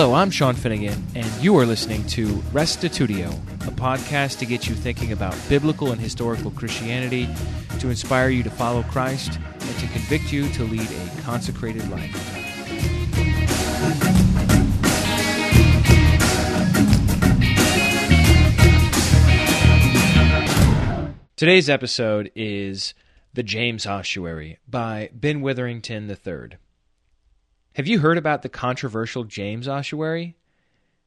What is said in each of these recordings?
Hello, I'm Sean Finnegan, and you are listening to Restitutio, a podcast to get you thinking about biblical and historical Christianity, to inspire you to follow Christ, and to convict you to lead a consecrated life. Today's episode is The James Ossuary by Ben Witherington III. Have you heard about the controversial James ossuary?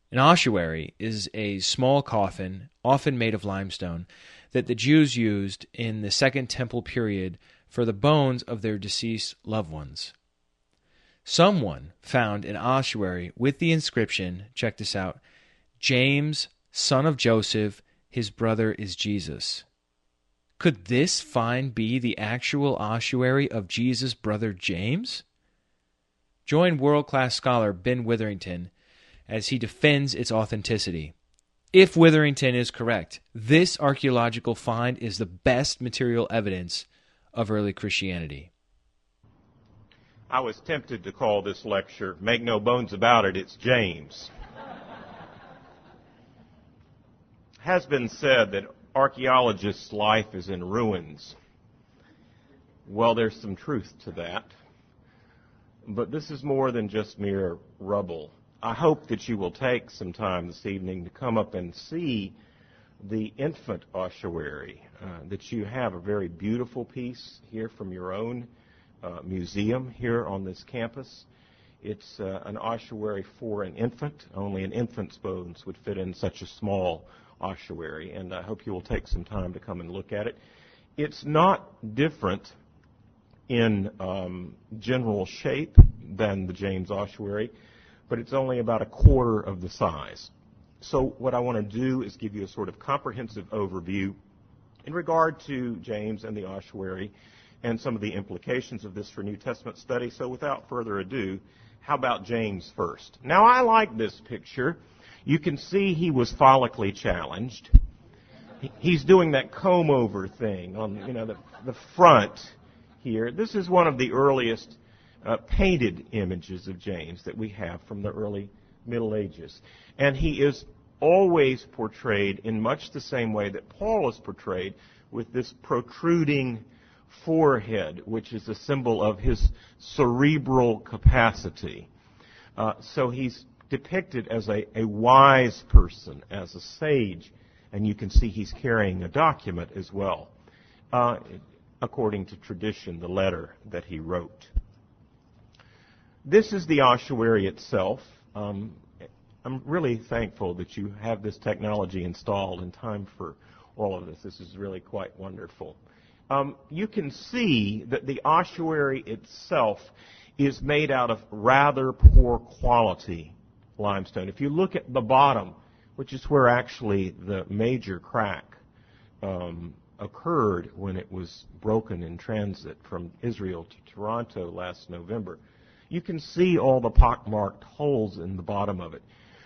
An ossuary is a small coffin, often made of limestone, that the Jews used in the Second Temple period for the bones of their deceased loved ones. Someone found an ossuary with the inscription, check this out, James, son of Joseph, his brother is Jesus. Could this find be the actual ossuary of Jesus' brother James? Join world class scholar Ben Witherington as he defends its authenticity. If Witherington is correct, this archaeological find is the best material evidence of early Christianity. I was tempted to call this lecture, Make No Bones About It, It's James. has been said that archaeologists' life is in ruins. Well, there's some truth to that but this is more than just mere rubble. I hope that you will take some time this evening to come up and see the infant ossuary, uh, that you have a very beautiful piece here from your own uh, museum here on this campus. It's uh, an ossuary for an infant. Only an infant's bones would fit in such a small ossuary, and I hope you will take some time to come and look at it. It's not different in um, general shape than the James ossuary, but it's only about a quarter of the size. So what I want to do is give you a sort of comprehensive overview in regard to James and the ossuary and some of the implications of this for New Testament study. So without further ado, how about James first? Now I like this picture. You can see he was follically challenged. He's doing that comb over thing on, you know, the, the front here. This is one of the earliest uh, painted images of James that we have from the early Middle Ages. And he is always portrayed in much the same way that Paul is portrayed with this protruding forehead, which is a symbol of his cerebral capacity. Uh, so he's depicted as a, a wise person, as a sage, and you can see he's carrying a document as well. Uh, according to tradition, the letter that he wrote. This is the ossuary itself. Um, I'm really thankful that you have this technology installed in time for all of this. This is really quite wonderful. Um, you can see that the ossuary itself is made out of rather poor quality limestone. If you look at the bottom, which is where actually the major crack um, occurred when it was broken in transit from Israel to Toronto last November. You can see all the pockmarked holes in the bottom of it.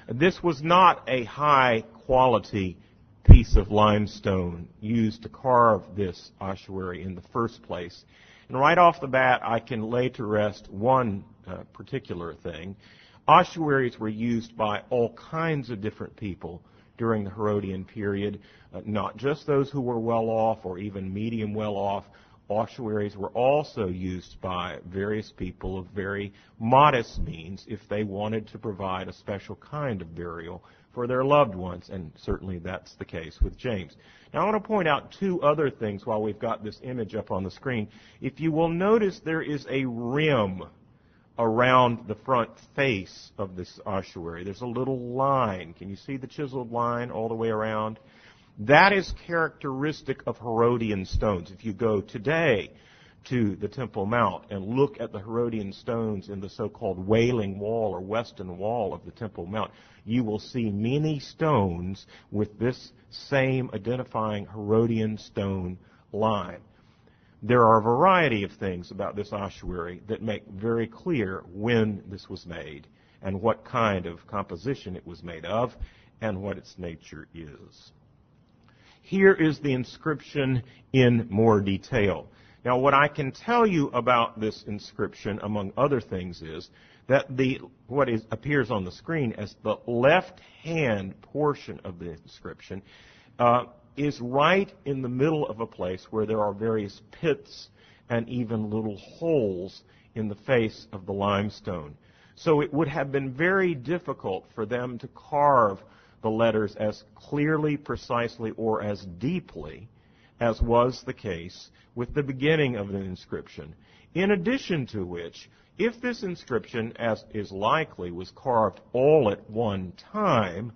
This was not a high quality piece of limestone used to carve this ossuary in the first place. And right off the bat, I can lay to rest one uh, particular thing. Ossuaries were used by all kinds of different people during the Herodian period, uh, not just those who were well off or even medium well off. Ossuaries were also used by various people of very modest means if they wanted to provide a special kind of burial for their loved ones, and certainly that's the case with James. Now I want to point out two other things while we've got this image up on the screen. If you will notice, there is a rim around the front face of this ossuary. There's a little line. Can you see the chiseled line all the way around? That is characteristic of Herodian stones. If you go today to the Temple Mount and look at the Herodian stones in the so-called Wailing Wall or Western Wall of the Temple Mount, you will see many stones with this same identifying Herodian stone line. There are a variety of things about this ossuary that make very clear when this was made and what kind of composition it was made of and what its nature is. Here is the inscription in more detail. Now, what I can tell you about this inscription, among other things, is that the what is appears on the screen as the left hand portion of the inscription uh, is right in the middle of a place where there are various pits and even little holes in the face of the limestone. So it would have been very difficult for them to carve the letters as clearly, precisely, or as deeply as was the case with the beginning of the inscription. In addition to which, if this inscription, as is likely, was carved all at one time,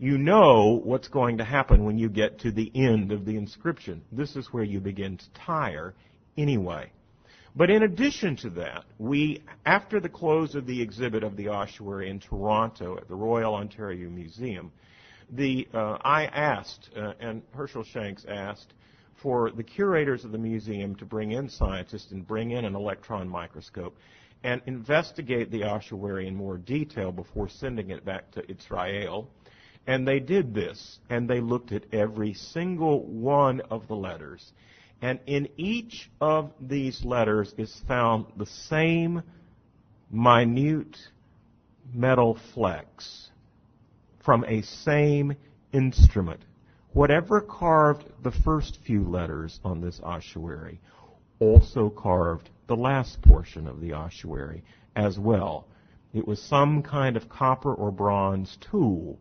you know what's going to happen when you get to the end of the inscription. This is where you begin to tire anyway. But in addition to that, we, after the close of the exhibit of the ossuary in Toronto at the Royal Ontario Museum, the, uh, I asked, uh, and Herschel Shanks asked, for the curators of the museum to bring in scientists and bring in an electron microscope and investigate the ossuary in more detail before sending it back to Israel. And they did this, and they looked at every single one of the letters. And in each of these letters is found the same minute metal flecks from a same instrument. Whatever carved the first few letters on this ossuary also carved the last portion of the ossuary as well. It was some kind of copper or bronze tool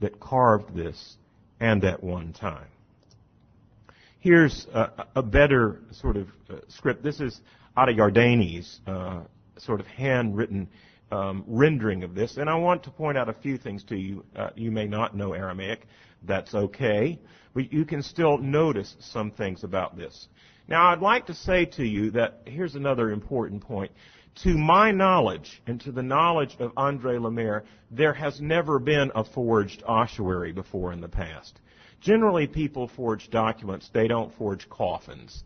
that carved this and at one time. Here's a, a better sort of uh, script. This is Ada Yardeni's uh, sort of handwritten um, rendering of this, and I want to point out a few things to you. Uh, you may not know Aramaic. That's okay. But you can still notice some things about this. Now, I'd like to say to you that here's another important point. To my knowledge, and to the knowledge of Andre Lemaire, there has never been a forged ossuary before in the past. Generally, people forge documents, they don't forge coffins.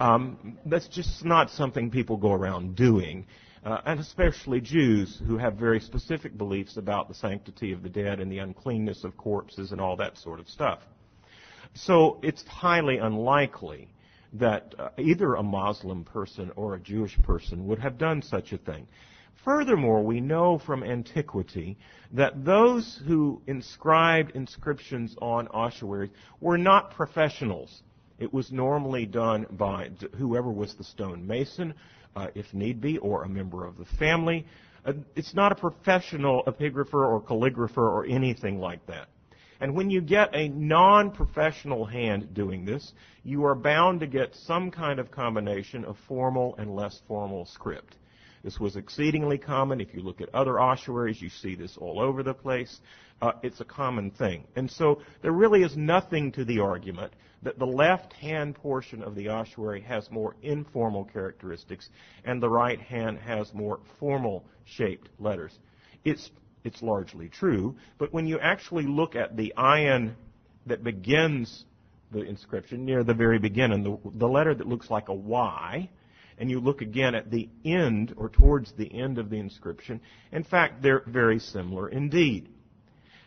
Um, that's just not something people go around doing. Uh, and especially Jews who have very specific beliefs about the sanctity of the dead and the uncleanness of corpses and all that sort of stuff. So it's highly unlikely that uh, either a Muslim person or a Jewish person would have done such a thing. Furthermore, we know from antiquity that those who inscribed inscriptions on ossuaries were not professionals. It was normally done by whoever was the stone mason, uh, if need be, or a member of the family. Uh, it's not a professional epigrapher or calligrapher or anything like that. And when you get a non-professional hand doing this, you are bound to get some kind of combination of formal and less formal script. This was exceedingly common. If you look at other ossuaries, you see this all over the place. Uh, it's a common thing. And so there really is nothing to the argument that the left hand portion of the ossuary has more informal characteristics and the right hand has more formal shaped letters. It's it's largely true. But when you actually look at the ion that begins the inscription near the very beginning, the, the letter that looks like a Y, and you look again at the end or towards the end of the inscription, in fact, they're very similar indeed.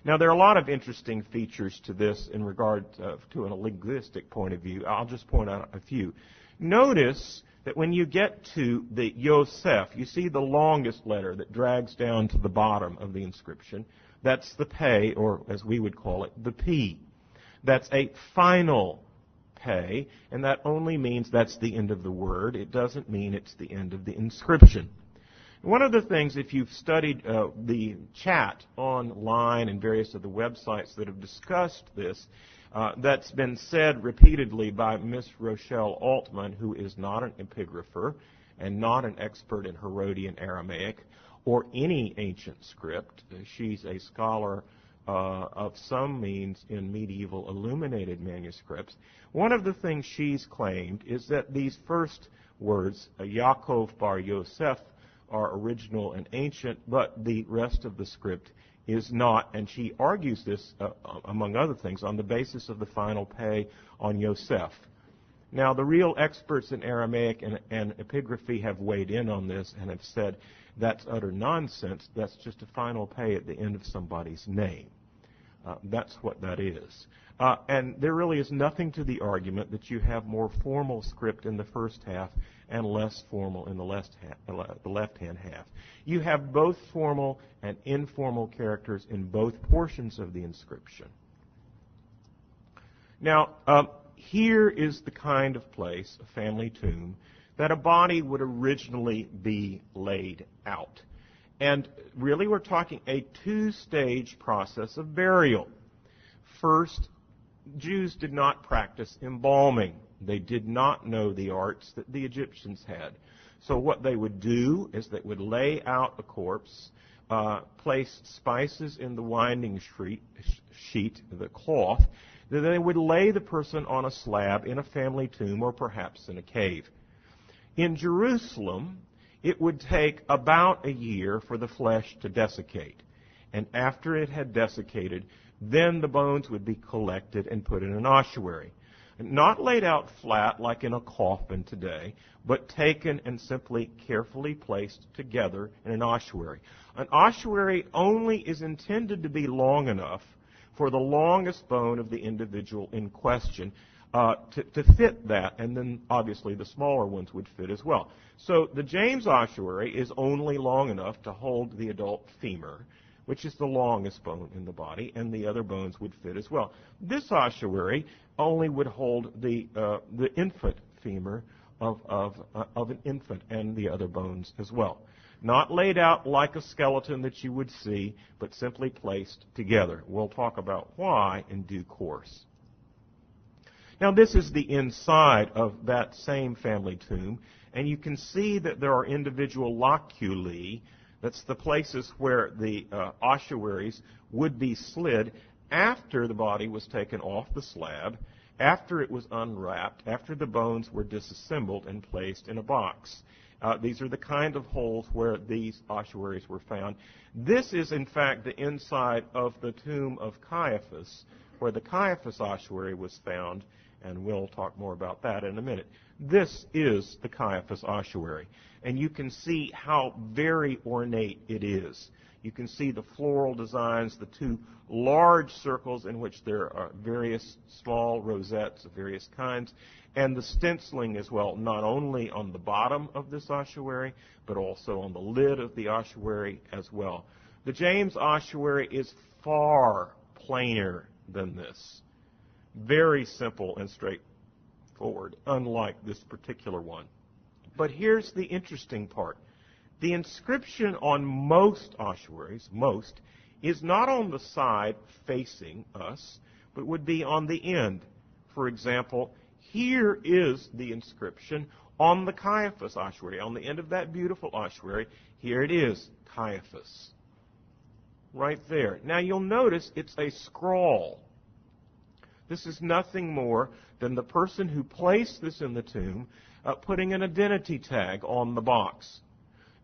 Now, there are a lot of interesting features to this in regard to, to a linguistic point of view. I'll just point out a few. Notice that when you get to the Yosef, you see the longest letter that drags down to the bottom of the inscription. That's the pay, or as we would call it, the P. That's a final pay, and that only means that's the end of the word. It doesn't mean it's the end of the inscription. One of the things, if you've studied uh, the chat online and various of the websites that have discussed this, uh, that's been said repeatedly by Miss Rochelle Altman, who is not an epigrapher and not an expert in Herodian Aramaic or any ancient script. She's a scholar uh, of some means in medieval illuminated manuscripts. One of the things she's claimed is that these first words, uh, Yaakov bar Yosef, are original and ancient, but the rest of the script is not, and she argues this, uh, among other things, on the basis of the final pay on Yosef. Now, the real experts in Aramaic and, and, epigraphy have weighed in on this and have said that's utter nonsense. That's just a final pay at the end of somebody's name. Uh, that's what that is. Uh, and there really is nothing to the argument that you have more formal script in the first half and less formal in the left, uh, the left-hand half. You have both formal and informal characters in both portions of the inscription. Now, um, here is the kind of place, a family tomb, that a body would originally be laid out. And really, we're talking a two stage process of burial. First, Jews did not practice embalming. They did not know the arts that the Egyptians had. So, what they would do is they would lay out a corpse, uh, place spices in the winding sheet, the cloth, then they would lay the person on a slab in a family tomb or perhaps in a cave. In Jerusalem, it would take about a year for the flesh to desiccate. And after it had desiccated, then the bones would be collected and put in an ossuary. Not laid out flat like in a coffin today, but taken and simply carefully placed together in an ossuary. An ossuary only is intended to be long enough for the longest bone of the individual in question uh, to, to, fit that, and then obviously the smaller ones would fit as well. So the James ossuary is only long enough to hold the adult femur, which is the longest bone in the body, and the other bones would fit as well. This ossuary only would hold the uh, the infant femur of of uh, of an infant and the other bones as well. Not laid out like a skeleton that you would see, but simply placed together. We'll talk about why in due course. Now, this is the inside of that same family tomb, and you can see that there are individual loculi. That's the places where the uh, ossuaries would be slid after the body was taken off the slab, after it was unwrapped, after the bones were disassembled and placed in a box. Uh, these are the kind of holes where these ossuaries were found. This is, in fact, the inside of the tomb of Caiaphas, where the Caiaphas ossuary was found and we'll talk more about that in a minute. This is the Caiaphas ossuary, and you can see how very ornate it is. You can see the floral designs, the two large circles in which there are various small rosettes of various kinds, and the stenciling as well, not only on the bottom of this ossuary, but also on the lid of the ossuary as well. The James ossuary is far plainer than this. Very simple and straightforward, unlike this particular one. But here's the interesting part. The inscription on most ossuaries, most, is not on the side facing us, but would be on the end. For example, here is the inscription on the Caiaphas ossuary. On the end of that beautiful ossuary, here it is, Caiaphas. Right there. Now you'll notice it's a scrawl. This is nothing more than the person who placed this in the tomb uh, putting an identity tag on the box.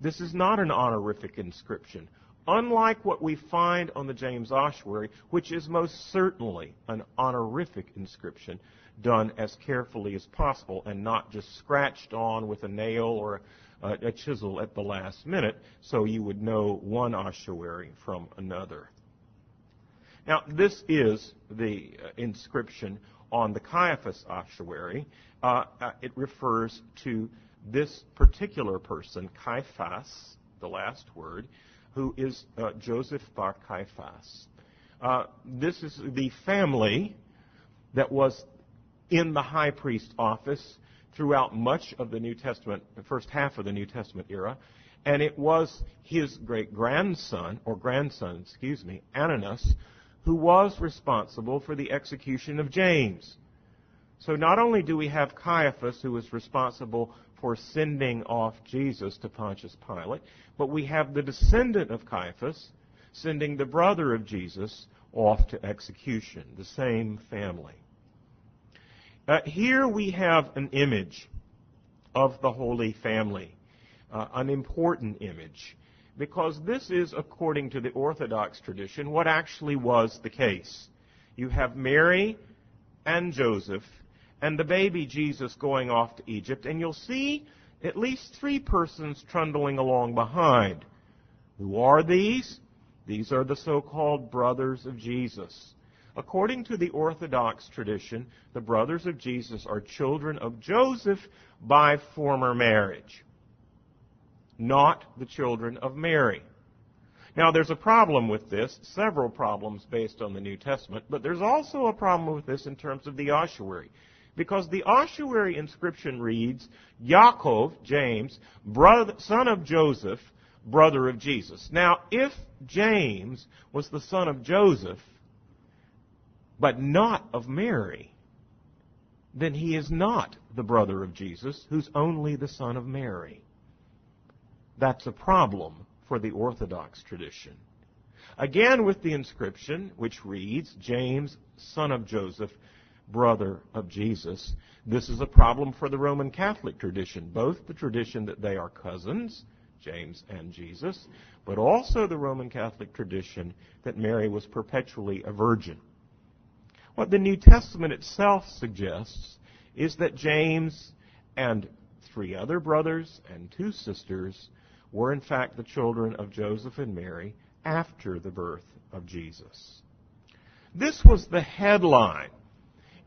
This is not an honorific inscription. Unlike what we find on the James ossuary, which is most certainly an honorific inscription done as carefully as possible and not just scratched on with a nail or a, a chisel at the last minute so you would know one ossuary from another. Now, this is the uh, inscription on the Caiaphas ossuary. Uh, uh, it refers to this particular person, Caiaphas, the last word, who is uh, Joseph Bar Caiaphas. Uh, this is the family that was in the high priest office throughout much of the New Testament, the first half of the New Testament era. And it was his great grandson, or grandson, excuse me, Ananus, who was responsible for the execution of James. So not only do we have Caiaphas, who was responsible for sending off Jesus to Pontius Pilate, but we have the descendant of Caiaphas sending the brother of Jesus off to execution, the same family. Uh, here we have an image of the Holy Family, uh, an important image because this is, according to the Orthodox tradition, what actually was the case. You have Mary and Joseph and the baby Jesus going off to Egypt, and you'll see at least three persons trundling along behind. Who are these? These are the so-called brothers of Jesus. According to the Orthodox tradition, the brothers of Jesus are children of Joseph by former marriage, not the children of Mary. Now, there's a problem with this, several problems based on the New Testament, but there's also a problem with this in terms of the ossuary. Because the ossuary inscription reads, Yaakov, James, brother, son of Joseph, brother of Jesus. Now, if James was the son of Joseph, but not of Mary, then he is not the brother of Jesus, who's only the son of Mary. That's a problem for the Orthodox tradition. Again, with the inscription, which reads, James, son of Joseph, brother of Jesus, this is a problem for the Roman Catholic tradition, both the tradition that they are cousins, James and Jesus, but also the Roman Catholic tradition that Mary was perpetually a virgin. What the New Testament itself suggests is that James and three other brothers and two sisters were in fact the children of Joseph and Mary after the birth of Jesus. This was the headline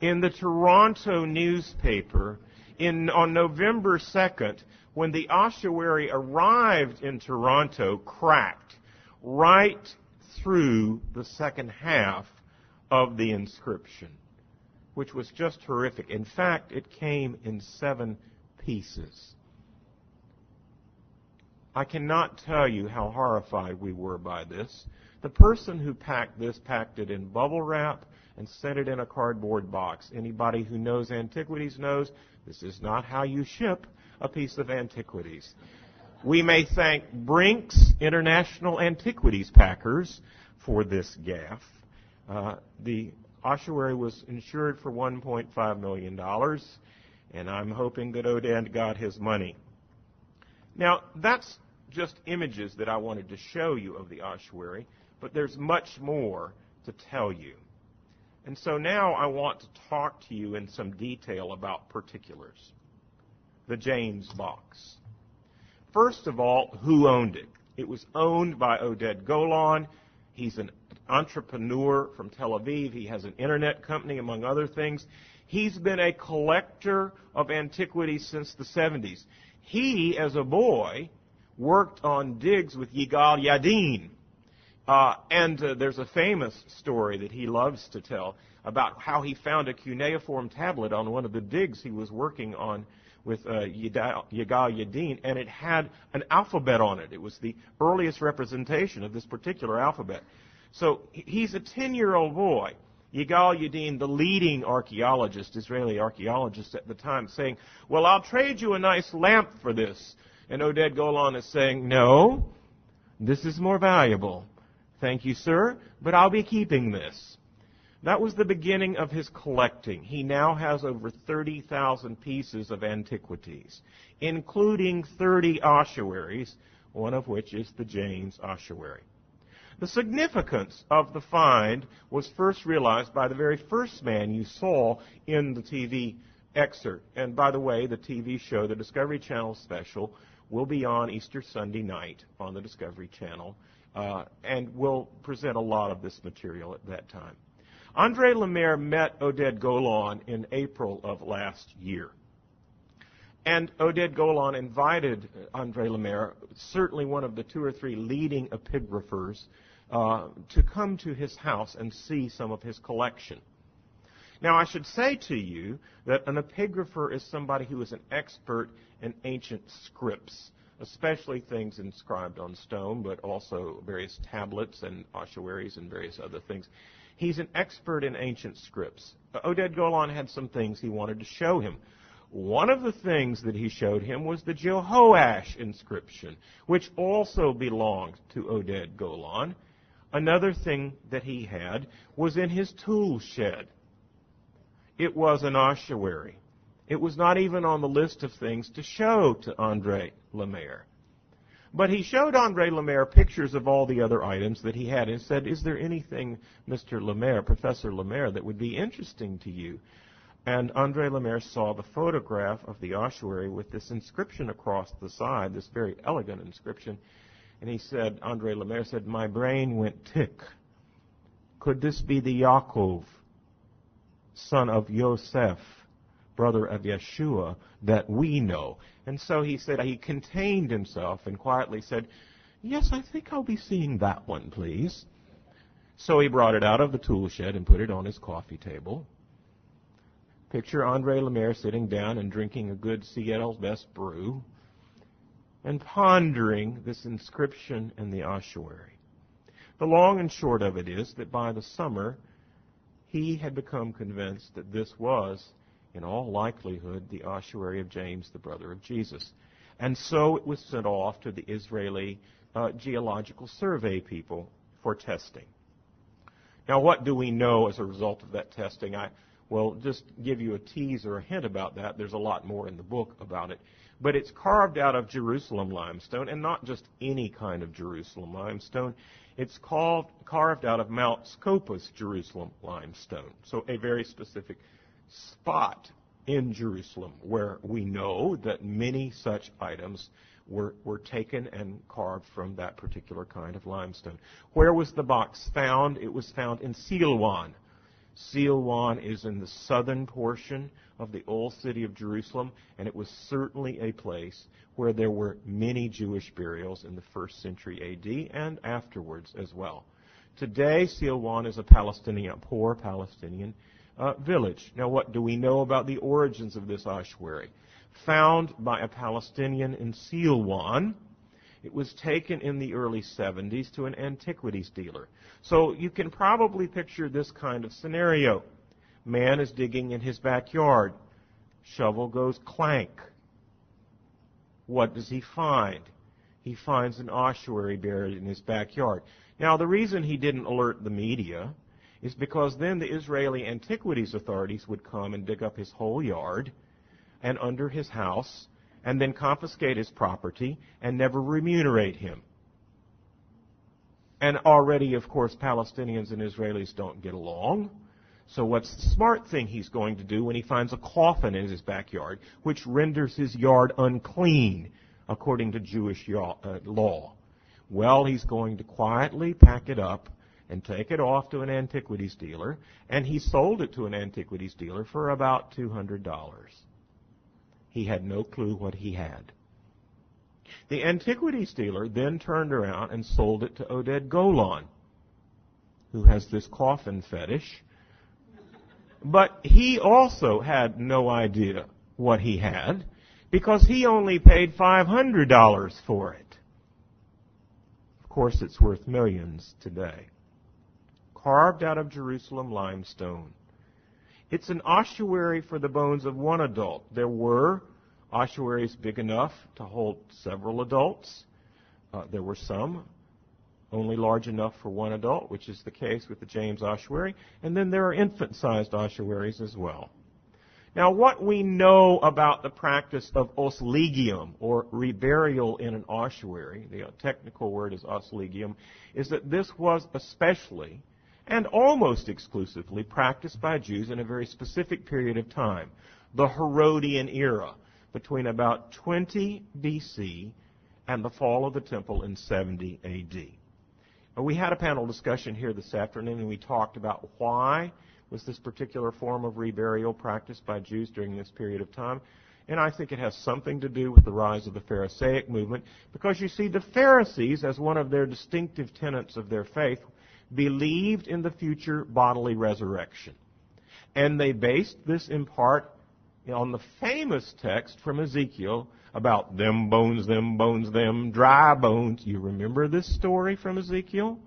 in the Toronto newspaper in, on November 2nd when the ossuary arrived in Toronto cracked right through the second half of the inscription, which was just horrific. In fact, it came in seven pieces. I cannot tell you how horrified we were by this. The person who packed this packed it in bubble wrap and set it in a cardboard box. Anybody who knows antiquities knows this is not how you ship a piece of antiquities. We may thank Brink's International Antiquities Packers for this gaffe. Uh, the ossuary was insured for $1.5 million, and I'm hoping that Oded got his money. Now, that's just images that I wanted to show you of the ossuary, but there's much more to tell you. And so now I want to talk to you in some detail about particulars. The James box. First of all, who owned it? It was owned by Oded Golan. He's an entrepreneur from Tel Aviv. He has an internet company, among other things. He's been a collector of antiquities since the 70s. He, as a boy, worked on digs with Yigal Yadin. Uh, and uh, there's a famous story that he loves to tell about how he found a cuneiform tablet on one of the digs he was working on with uh, Yigal Yadin, and it had an alphabet on it. It was the earliest representation of this particular alphabet. So he's a 10-year-old boy. Yigal Yadin, the leading archaeologist, Israeli archaeologist at the time, saying, well, I'll trade you a nice lamp for this. And Oded Golan is saying, no, this is more valuable. Thank you, sir, but I'll be keeping this. That was the beginning of his collecting. He now has over 30,000 pieces of antiquities, including 30 ossuaries, one of which is the James ossuary. The significance of the find was first realized by the very first man you saw in the TV excerpt. And by the way, the TV show, the Discovery Channel special, will be on Easter Sunday night on the Discovery Channel, uh, and will present a lot of this material at that time. Andre Lemaire met Oded Golan in April of last year. And Oded Golan invited Andre Lemaire, certainly one of the two or three leading epigraphers, uh, to come to his house and see some of his collection. Now, I should say to you that an epigrapher is somebody who is an expert in ancient scripts, especially things inscribed on stone, but also various tablets and ossuaries and various other things. He's an expert in ancient scripts. Oded Golan had some things he wanted to show him. One of the things that he showed him was the Jehoash inscription, which also belonged to Oded Golan. Another thing that he had was in his tool shed. It was an ossuary. It was not even on the list of things to show to Andre Lemaire. But he showed Andre Lemaire pictures of all the other items that he had and said, Is there anything, Mr. Lemaire, Professor Lemaire, that would be interesting to you? And Andre Lemaire saw the photograph of the ossuary with this inscription across the side, this very elegant inscription. And he said, Andre Lemaire said, my brain went tick. Could this be the Yaakov, son of Yosef, brother of Yeshua, that we know? And so he said, he contained himself and quietly said, Yes, I think I'll be seeing that one, please. So he brought it out of the tool shed and put it on his coffee table. Picture Andre Lemaire sitting down and drinking a good Seattle's best brew and pondering this inscription in the ossuary. The long and short of it is that by the summer, he had become convinced that this was, in all likelihood, the ossuary of James, the brother of Jesus. And so it was sent off to the Israeli uh, Geological Survey people for testing. Now, what do we know as a result of that testing? I will just give you a tease or a hint about that. There's a lot more in the book about it. But it's carved out of Jerusalem limestone, and not just any kind of Jerusalem limestone. It's called, carved out of Mount Scopus Jerusalem limestone. So a very specific spot in Jerusalem where we know that many such items were, were taken and carved from that particular kind of limestone. Where was the box found? It was found in Silwan. Silwan is in the southern portion of the old city of Jerusalem, and it was certainly a place where there were many Jewish burials in the first century AD and afterwards as well. Today, Silwan is a Palestinian, poor Palestinian uh, village. Now, what do we know about the origins of this ossuary? found by a Palestinian in Silwan. It was taken in the early 70s to an antiquities dealer. So you can probably picture this kind of scenario. Man is digging in his backyard. Shovel goes clank. What does he find? He finds an ossuary buried in his backyard. Now, the reason he didn't alert the media is because then the Israeli antiquities authorities would come and dig up his whole yard and under his house, and then confiscate his property and never remunerate him. And already, of course, Palestinians and Israelis don't get along. So what's the smart thing he's going to do when he finds a coffin in his backyard, which renders his yard unclean, according to Jewish uh, law? Well, he's going to quietly pack it up and take it off to an antiquities dealer, and he sold it to an antiquities dealer for about $200. He had no clue what he had. The antiquities dealer then turned around and sold it to Oded Golan, who has this coffin fetish. But he also had no idea what he had because he only paid $500 for it. Of course, it's worth millions today. Carved out of Jerusalem limestone. It's an ossuary for the bones of one adult. There were ossuaries big enough to hold several adults. Uh, there were some only large enough for one adult, which is the case with the James ossuary. And then there are infant-sized ossuaries as well. Now, what we know about the practice of ossilegium, or reburial in an ossuary, the technical word is ossilegium, is that this was especially and almost exclusively practiced by Jews in a very specific period of time, the Herodian era, between about 20 BC and the fall of the temple in 70 AD. We had a panel discussion here this afternoon and we talked about why was this particular form of reburial practiced by Jews during this period of time. And I think it has something to do with the rise of the Pharisaic movement because you see, the Pharisees, as one of their distinctive tenets of their faith, believed in the future bodily resurrection. And they based this in part on the famous text from Ezekiel about them bones, them bones, them dry bones. You remember this story from Ezekiel?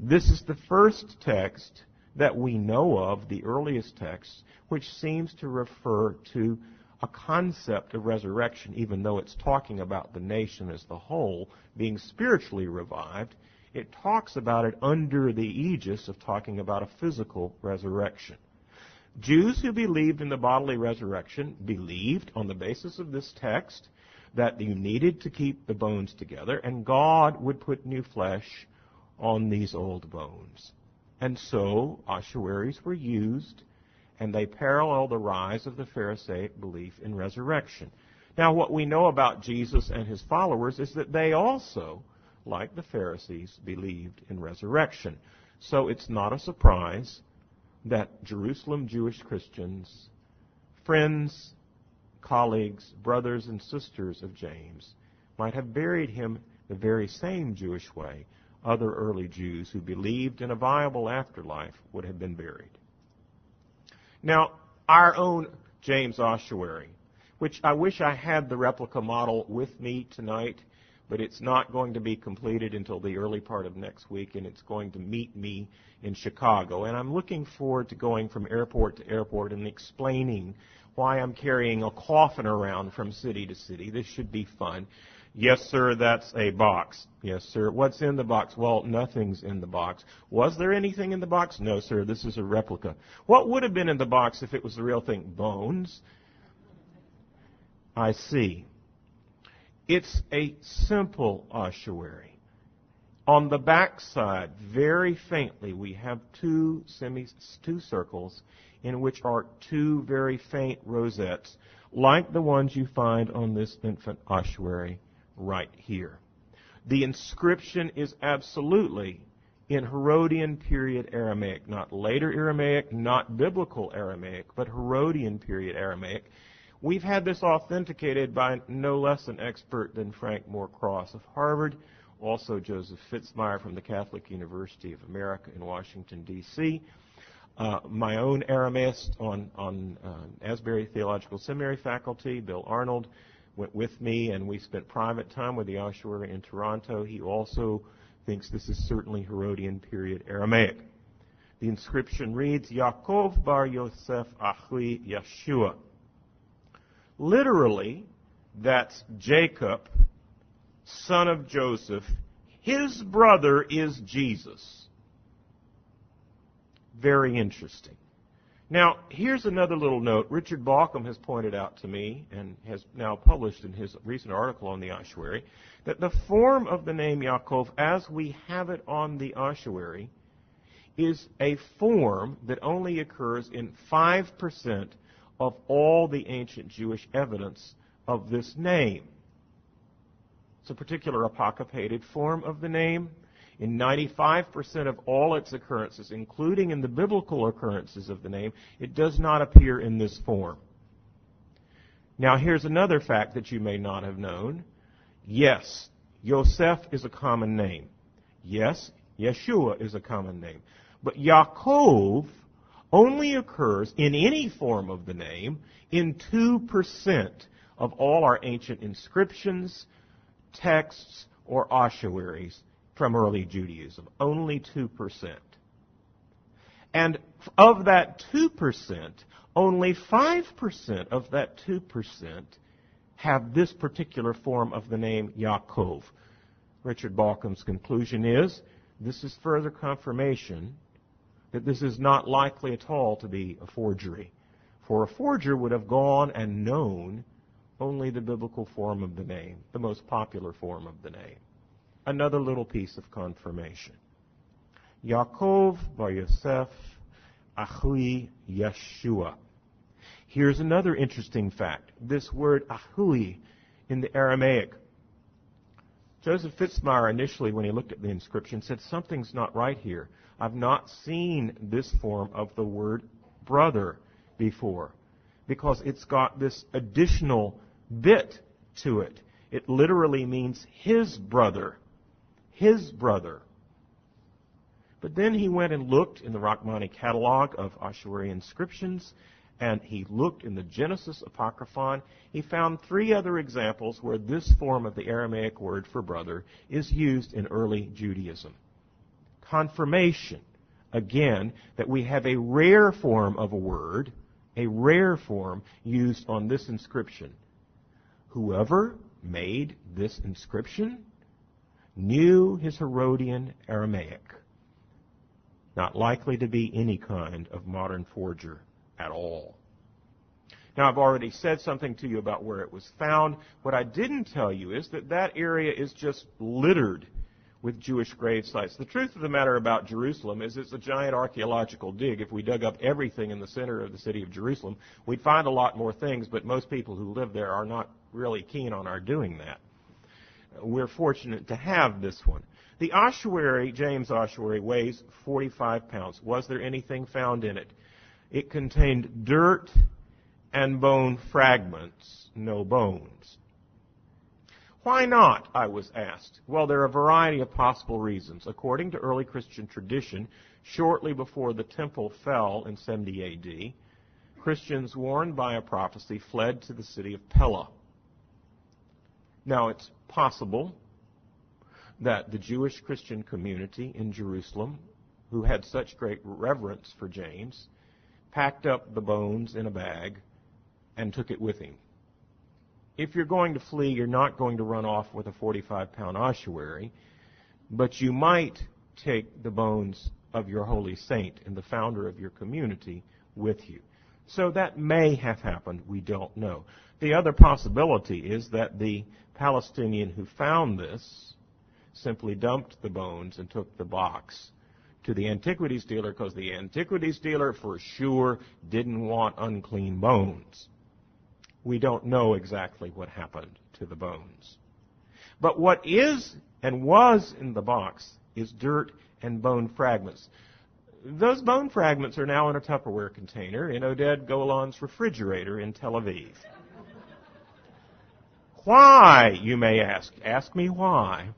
This is the first text that we know of, the earliest text, which seems to refer to a concept of resurrection, even though it's talking about the nation as the whole being spiritually revived. It talks about it under the aegis of talking about a physical resurrection. Jews who believed in the bodily resurrection believed on the basis of this text that you needed to keep the bones together and God would put new flesh on these old bones. And so ossuaries were used and they parallel the rise of the Pharisaic belief in resurrection. Now, what we know about Jesus and his followers is that they also, like the Pharisees, believed in resurrection. So it's not a surprise that Jerusalem Jewish Christians, friends, colleagues, brothers, and sisters of James, might have buried him the very same Jewish way other early Jews who believed in a viable afterlife would have been buried. Now, our own James Ossuary, which I wish I had the replica model with me tonight, but it's not going to be completed until the early part of next week, and it's going to meet me in Chicago. And I'm looking forward to going from airport to airport and explaining why I'm carrying a coffin around from city to city. This should be fun. Yes, sir, that's a box. Yes, sir. What's in the box? Well, nothing's in the box. Was there anything in the box? No, sir, this is a replica. What would have been in the box if it was the real thing? Bones? I see. It's a simple ossuary. On the back side, very faintly, we have two semi, two circles in which are two very faint rosettes, like the ones you find on this infant ossuary right here. The inscription is absolutely in Herodian period Aramaic, not later Aramaic, not biblical Aramaic, but Herodian period Aramaic. We've had this authenticated by no less an expert than Frank Moore Cross of Harvard, also Joseph Fitzmyer from the Catholic University of America in Washington, D.C., uh, my own Aramaist on, on uh, Asbury Theological Seminary faculty, Bill Arnold, went with me, and we spent private time with the ossuary in Toronto. He also thinks this is certainly Herodian period Aramaic. The inscription reads, Yaakov bar Yosef Achui Yeshua. Literally, that's Jacob, son of Joseph. His brother is Jesus. Very interesting. Now, here's another little note. Richard Bauckham has pointed out to me, and has now published in his recent article on the ossuary, that the form of the name Yaakov, as we have it on the ossuary, is a form that only occurs in 5% of all the ancient Jewish evidence of this name. It's a particular apocopated form of the name in 95% of all its occurrences, including in the biblical occurrences of the name, it does not appear in this form. Now, here's another fact that you may not have known. Yes, Yosef is a common name. Yes, Yeshua is a common name. But Yaakov only occurs in any form of the name in 2% of all our ancient inscriptions, texts, or ossuaries from early Judaism, only 2%. And of that 2%, only 5% of that 2% have this particular form of the name Yaakov. Richard Bauckham's conclusion is this is further confirmation that this is not likely at all to be a forgery. For a forger would have gone and known only the biblical form of the name, the most popular form of the name another little piece of confirmation. Yaakov bar Yosef Achui Yeshua. Here's another interesting fact. This word Achui in the Aramaic. Joseph Fitzmyer initially, when he looked at the inscription, said something's not right here. I've not seen this form of the word brother before because it's got this additional bit to it. It literally means his brother his brother. But then he went and looked in the Rahmani catalog of ossuary inscriptions, and he looked in the Genesis Apocryphon. He found three other examples where this form of the Aramaic word for brother is used in early Judaism. Confirmation, again, that we have a rare form of a word, a rare form used on this inscription. Whoever made this inscription knew his Herodian Aramaic. Not likely to be any kind of modern forger at all. Now, I've already said something to you about where it was found. What I didn't tell you is that that area is just littered with Jewish grave sites. The truth of the matter about Jerusalem is it's a giant archaeological dig. If we dug up everything in the center of the city of Jerusalem, we'd find a lot more things, but most people who live there are not really keen on our doing that. We're fortunate to have this one. The ossuary, James ossuary, weighs 45 pounds. Was there anything found in it? It contained dirt and bone fragments, no bones. Why not? I was asked. Well, there are a variety of possible reasons. According to early Christian tradition, shortly before the temple fell in 70 AD, Christians warned by a prophecy fled to the city of Pella. Now, it's possible that the Jewish Christian community in Jerusalem, who had such great reverence for James, packed up the bones in a bag and took it with him if you're going to flee, you're not going to run off with a 45 pound ossuary, but you might take the bones of your holy saint and the founder of your community with you. So that may have happened. We don't know. The other possibility is that the Palestinian who found this simply dumped the bones and took the box to the antiquities dealer because the antiquities dealer for sure didn't want unclean bones we don't know exactly what happened to the bones. But what is and was in the box is dirt and bone fragments. Those bone fragments are now in a Tupperware container in Oded Golan's refrigerator in Tel Aviv. Why, you may ask? Ask me why.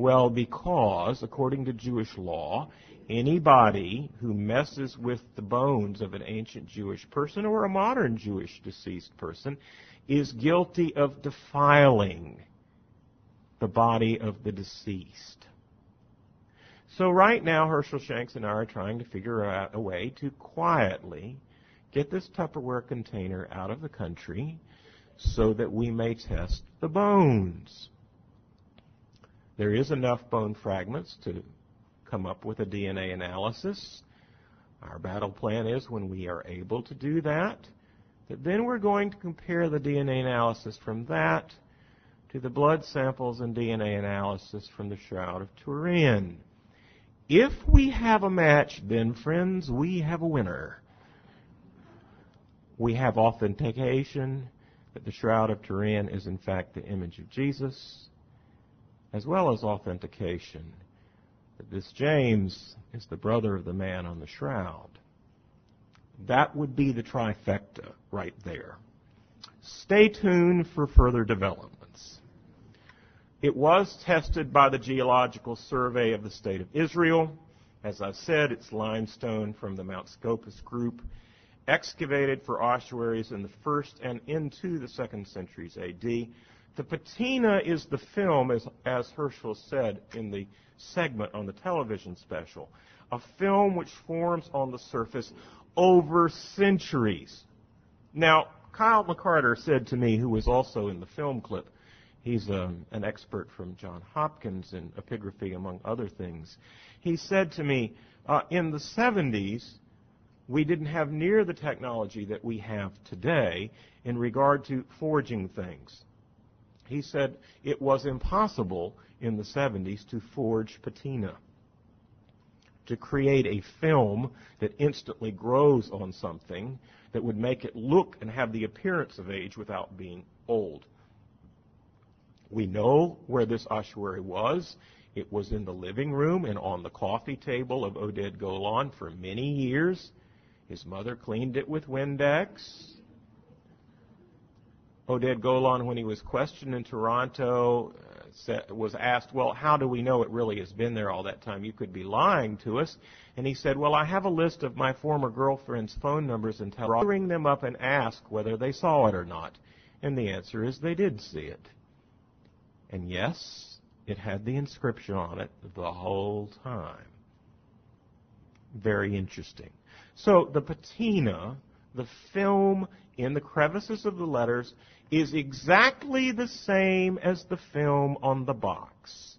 Well, because, according to Jewish law, Anybody who messes with the bones of an ancient Jewish person or a modern Jewish deceased person is guilty of defiling the body of the deceased. So right now, Herschel Shanks and I are trying to figure out a way to quietly get this Tupperware container out of the country so that we may test the bones. There is enough bone fragments to come up with a DNA analysis. Our battle plan is when we are able to do that, that then we're going to compare the DNA analysis from that to the blood samples and DNA analysis from the Shroud of Turin. If we have a match, then friends, we have a winner. We have authentication that the Shroud of Turin is in fact the image of Jesus, as well as authentication that this James is the brother of the man on the shroud. That would be the trifecta right there. Stay tuned for further developments. It was tested by the Geological Survey of the State of Israel. As I've said, it's limestone from the Mount Scopus group, excavated for ossuaries in the first and into the second centuries AD. The patina is the film, as, as Herschel said in the segment on the television special. A film which forms on the surface over centuries. Now, Kyle McCarter said to me, who was also in the film clip, he's um, an expert from Johns Hopkins in epigraphy, among other things. He said to me, uh, in the 70s, we didn't have near the technology that we have today in regard to forging things. He said it was impossible in the 70s to forge patina, to create a film that instantly grows on something that would make it look and have the appearance of age without being old. We know where this ossuary was. It was in the living room and on the coffee table of Oded Golan for many years. His mother cleaned it with Windex. Oded Golan, when he was questioned in Toronto, uh, was asked, Well, how do we know it really has been there all that time? You could be lying to us. And he said, Well, I have a list of my former girlfriend's phone numbers and tell ring them up and ask whether they saw it or not. And the answer is they did see it. And yes, it had the inscription on it the whole time. Very interesting. So the patina, the film in the crevices of the letters, is exactly the same as the film on the box.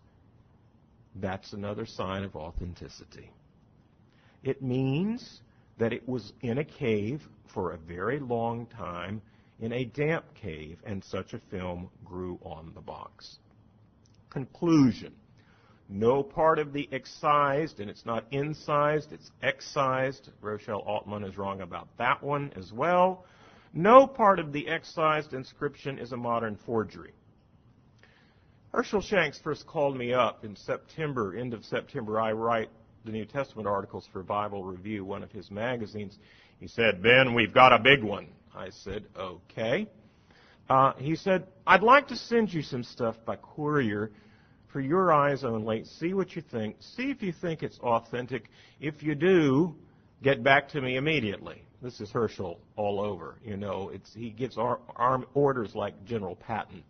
That's another sign of authenticity. It means that it was in a cave for a very long time, in a damp cave, and such a film grew on the box. Conclusion. No part of the excised, and it's not incised, it's excised. Rochelle Altman is wrong about that one as well. No part of the excised inscription is a modern forgery. Herschel Shanks first called me up in September, end of September. I write the New Testament articles for Bible Review, one of his magazines. He said, Ben, we've got a big one. I said, okay. Uh, he said, I'd like to send you some stuff by courier for your eyes only. See what you think. See if you think it's authentic. If you do, get back to me immediately. This is Herschel all over. You know, it's, he gives our, our orders like General Patton.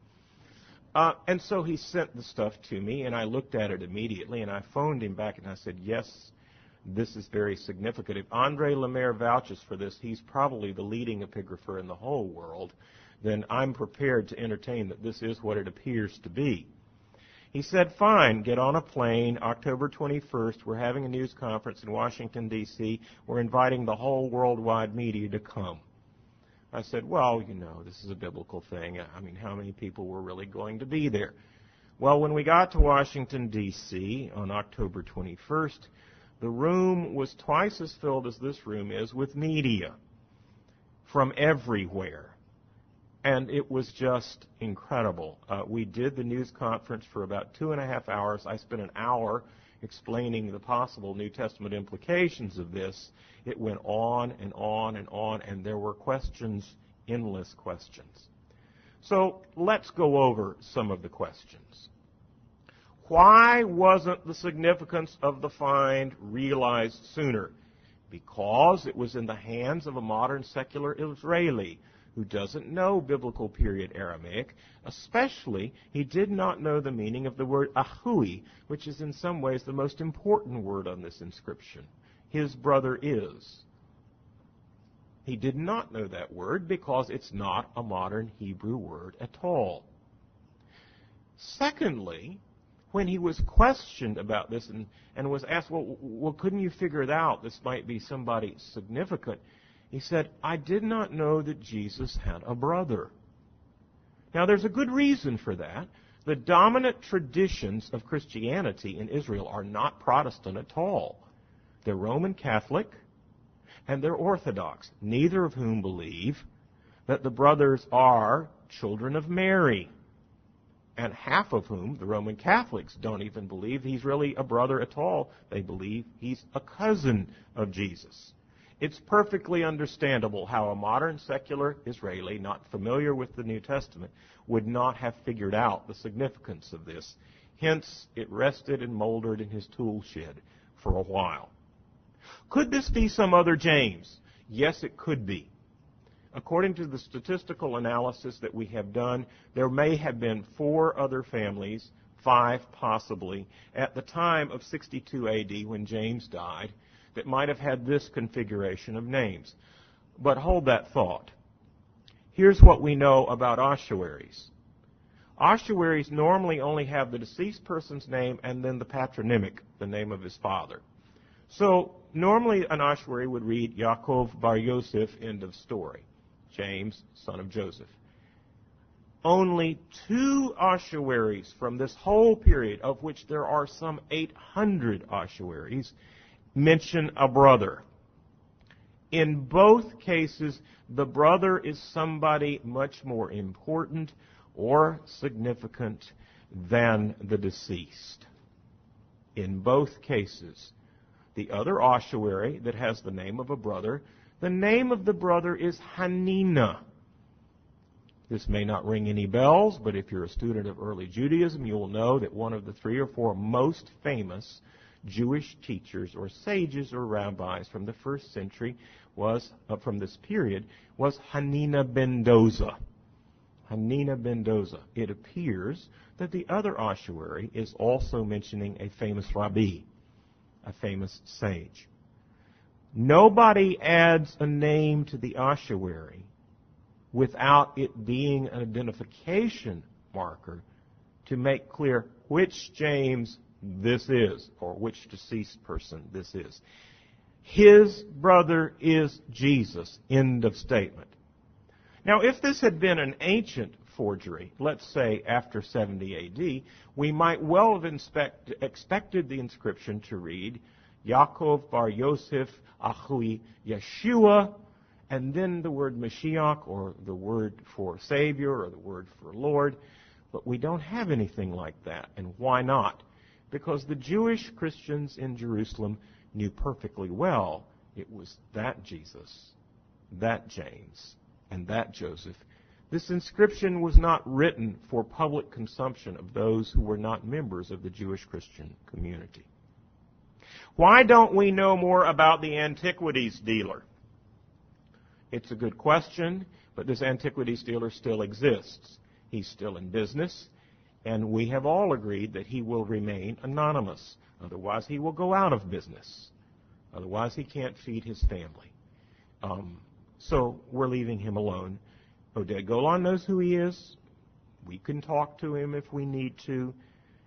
Uh, and so he sent the stuff to me, and I looked at it immediately, and I phoned him back, and I said, yes, this is very significant. If Andre Lemaire vouches for this, he's probably the leading epigrapher in the whole world, then I'm prepared to entertain that this is what it appears to be. He said, fine, get on a plane, October 21st. We're having a news conference in Washington, D.C. We're inviting the whole worldwide media to come. I said, well, you know, this is a biblical thing. I mean, how many people were really going to be there? Well, when we got to Washington, D.C. on October 21st, the room was twice as filled as this room is with media from everywhere. And it was just incredible. Uh, we did the news conference for about two and a half hours. I spent an hour explaining the possible New Testament implications of this. It went on and on and on, and there were questions, endless questions. So let's go over some of the questions. Why wasn't the significance of the find realized sooner? Because it was in the hands of a modern secular Israeli who doesn't know biblical period Aramaic, especially he did not know the meaning of the word ahui, which is in some ways the most important word on this inscription. His brother is. He did not know that word because it's not a modern Hebrew word at all. Secondly, when he was questioned about this and, and was asked, well, well, couldn't you figure it out? This might be somebody significant. He said, I did not know that Jesus had a brother. Now, there's a good reason for that. The dominant traditions of Christianity in Israel are not Protestant at all. They're Roman Catholic and they're Orthodox, neither of whom believe that the brothers are children of Mary and half of whom, the Roman Catholics, don't even believe he's really a brother at all. They believe he's a cousin of Jesus. It's perfectly understandable how a modern secular Israeli, not familiar with the New Testament, would not have figured out the significance of this. Hence, it rested and moldered in his tool shed for a while. Could this be some other James? Yes, it could be. According to the statistical analysis that we have done, there may have been four other families, five possibly, at the time of 62 AD when James died, that might have had this configuration of names. But hold that thought. Here's what we know about ossuaries. Ossuaries normally only have the deceased person's name and then the patronymic, the name of his father. So normally an ossuary would read Yaakov Bar Yosef, end of story. James, son of Joseph. Only two ossuaries from this whole period, of which there are some 800 ossuaries, mention a brother. In both cases, the brother is somebody much more important or significant than the deceased. In both cases, the other ossuary that has the name of a brother the name of the brother is Hanina. This may not ring any bells, but if you're a student of early Judaism, you will know that one of the three or four most famous Jewish teachers or sages or rabbis from the first century was, uh, from this period, was Hanina ben Dosa. Hanina ben Dosa. It appears that the other ossuary is also mentioning a famous rabbi, a famous sage. Nobody adds a name to the ossuary without it being an identification marker to make clear which James this is, or which deceased person this is. His brother is Jesus. End of statement. Now, if this had been an ancient forgery, let's say after 70 AD, we might well have inspect, expected the inscription to read, Yaakov bar Yosef Achui Yeshua, and then the word Mashiach, or the word for Savior, or the word for Lord. But we don't have anything like that. And why not? Because the Jewish Christians in Jerusalem knew perfectly well it was that Jesus, that James, and that Joseph. This inscription was not written for public consumption of those who were not members of the Jewish Christian community. Why don't we know more about the antiquities dealer? It's a good question, but this antiquities dealer still exists. He's still in business, and we have all agreed that he will remain anonymous. Otherwise, he will go out of business. Otherwise, he can't feed his family. Um, so we're leaving him alone. Oded Golan knows who he is. We can talk to him if we need to.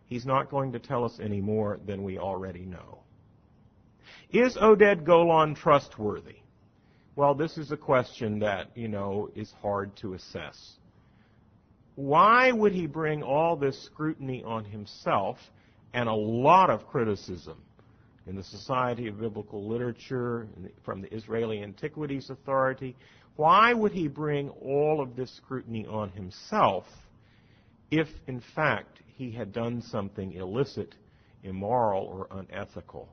He's not going to tell us any more than we already know. Is Oded Golan trustworthy? Well, this is a question that, you know, is hard to assess. Why would he bring all this scrutiny on himself and a lot of criticism in the Society of Biblical Literature, from the Israeli Antiquities Authority. Why would he bring all of this scrutiny on himself if, in fact, he had done something illicit, immoral, or unethical?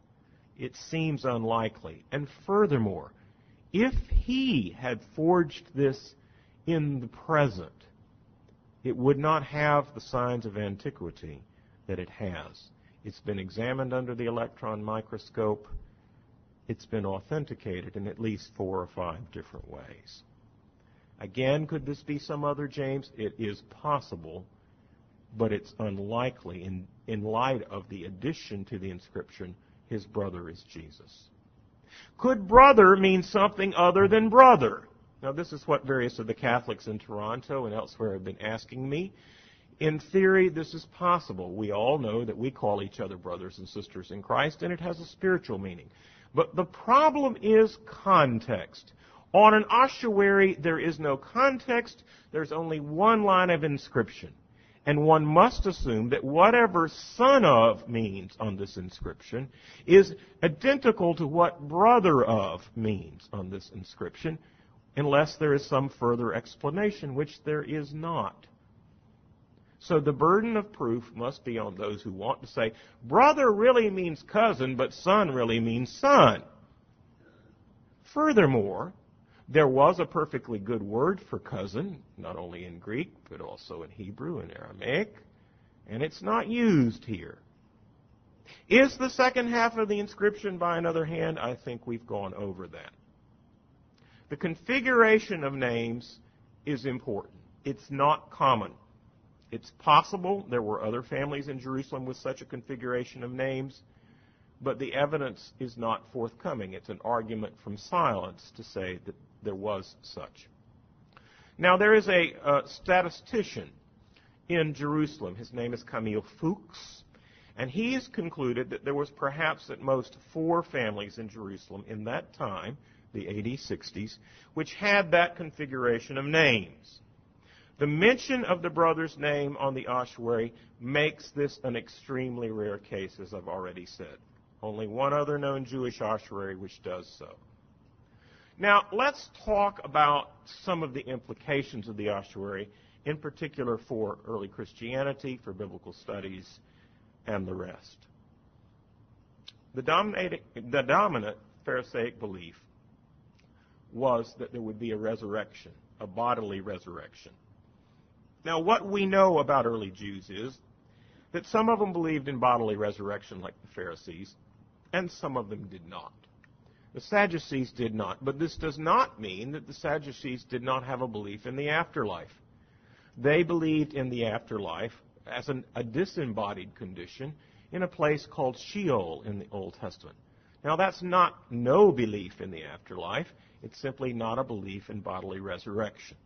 It seems unlikely. And furthermore, if he had forged this in the present, it would not have the signs of antiquity that it has. It's been examined under the electron microscope. It's been authenticated in at least four or five different ways. Again, could this be some other James? It is possible, but it's unlikely in, in light of the addition to the inscription, his brother is Jesus. Could brother mean something other than brother? Now, this is what various of the Catholics in Toronto and elsewhere have been asking me. In theory, this is possible. We all know that we call each other brothers and sisters in Christ, and it has a spiritual meaning. But the problem is context. On an ossuary, there is no context. There's only one line of inscription. And one must assume that whatever son of means on this inscription is identical to what brother of means on this inscription, unless there is some further explanation, which there is not. So the burden of proof must be on those who want to say, brother really means cousin, but son really means son. Furthermore, there was a perfectly good word for cousin, not only in Greek, but also in Hebrew and Aramaic, and it's not used here. Is the second half of the inscription by another hand? I think we've gone over that. The configuration of names is important. It's not common. It's possible there were other families in Jerusalem with such a configuration of names, but the evidence is not forthcoming. It's an argument from silence to say that there was such. Now, there is a uh, statistician in Jerusalem. His name is Camil Fuchs, and he has concluded that there was perhaps at most four families in Jerusalem in that time, the AD 60s, which had that configuration of names. The mention of the brother's name on the ossuary makes this an extremely rare case, as I've already said. Only one other known Jewish ossuary which does so. Now, let's talk about some of the implications of the ossuary, in particular for early Christianity, for biblical studies, and the rest. The, the dominant Pharisaic belief was that there would be a resurrection, a bodily resurrection. Now, what we know about early Jews is that some of them believed in bodily resurrection, like the Pharisees, and some of them did not. The Sadducees did not, but this does not mean that the Sadducees did not have a belief in the afterlife. They believed in the afterlife as an, a disembodied condition in a place called Sheol in the Old Testament. Now, that's not no belief in the afterlife. It's simply not a belief in bodily resurrection.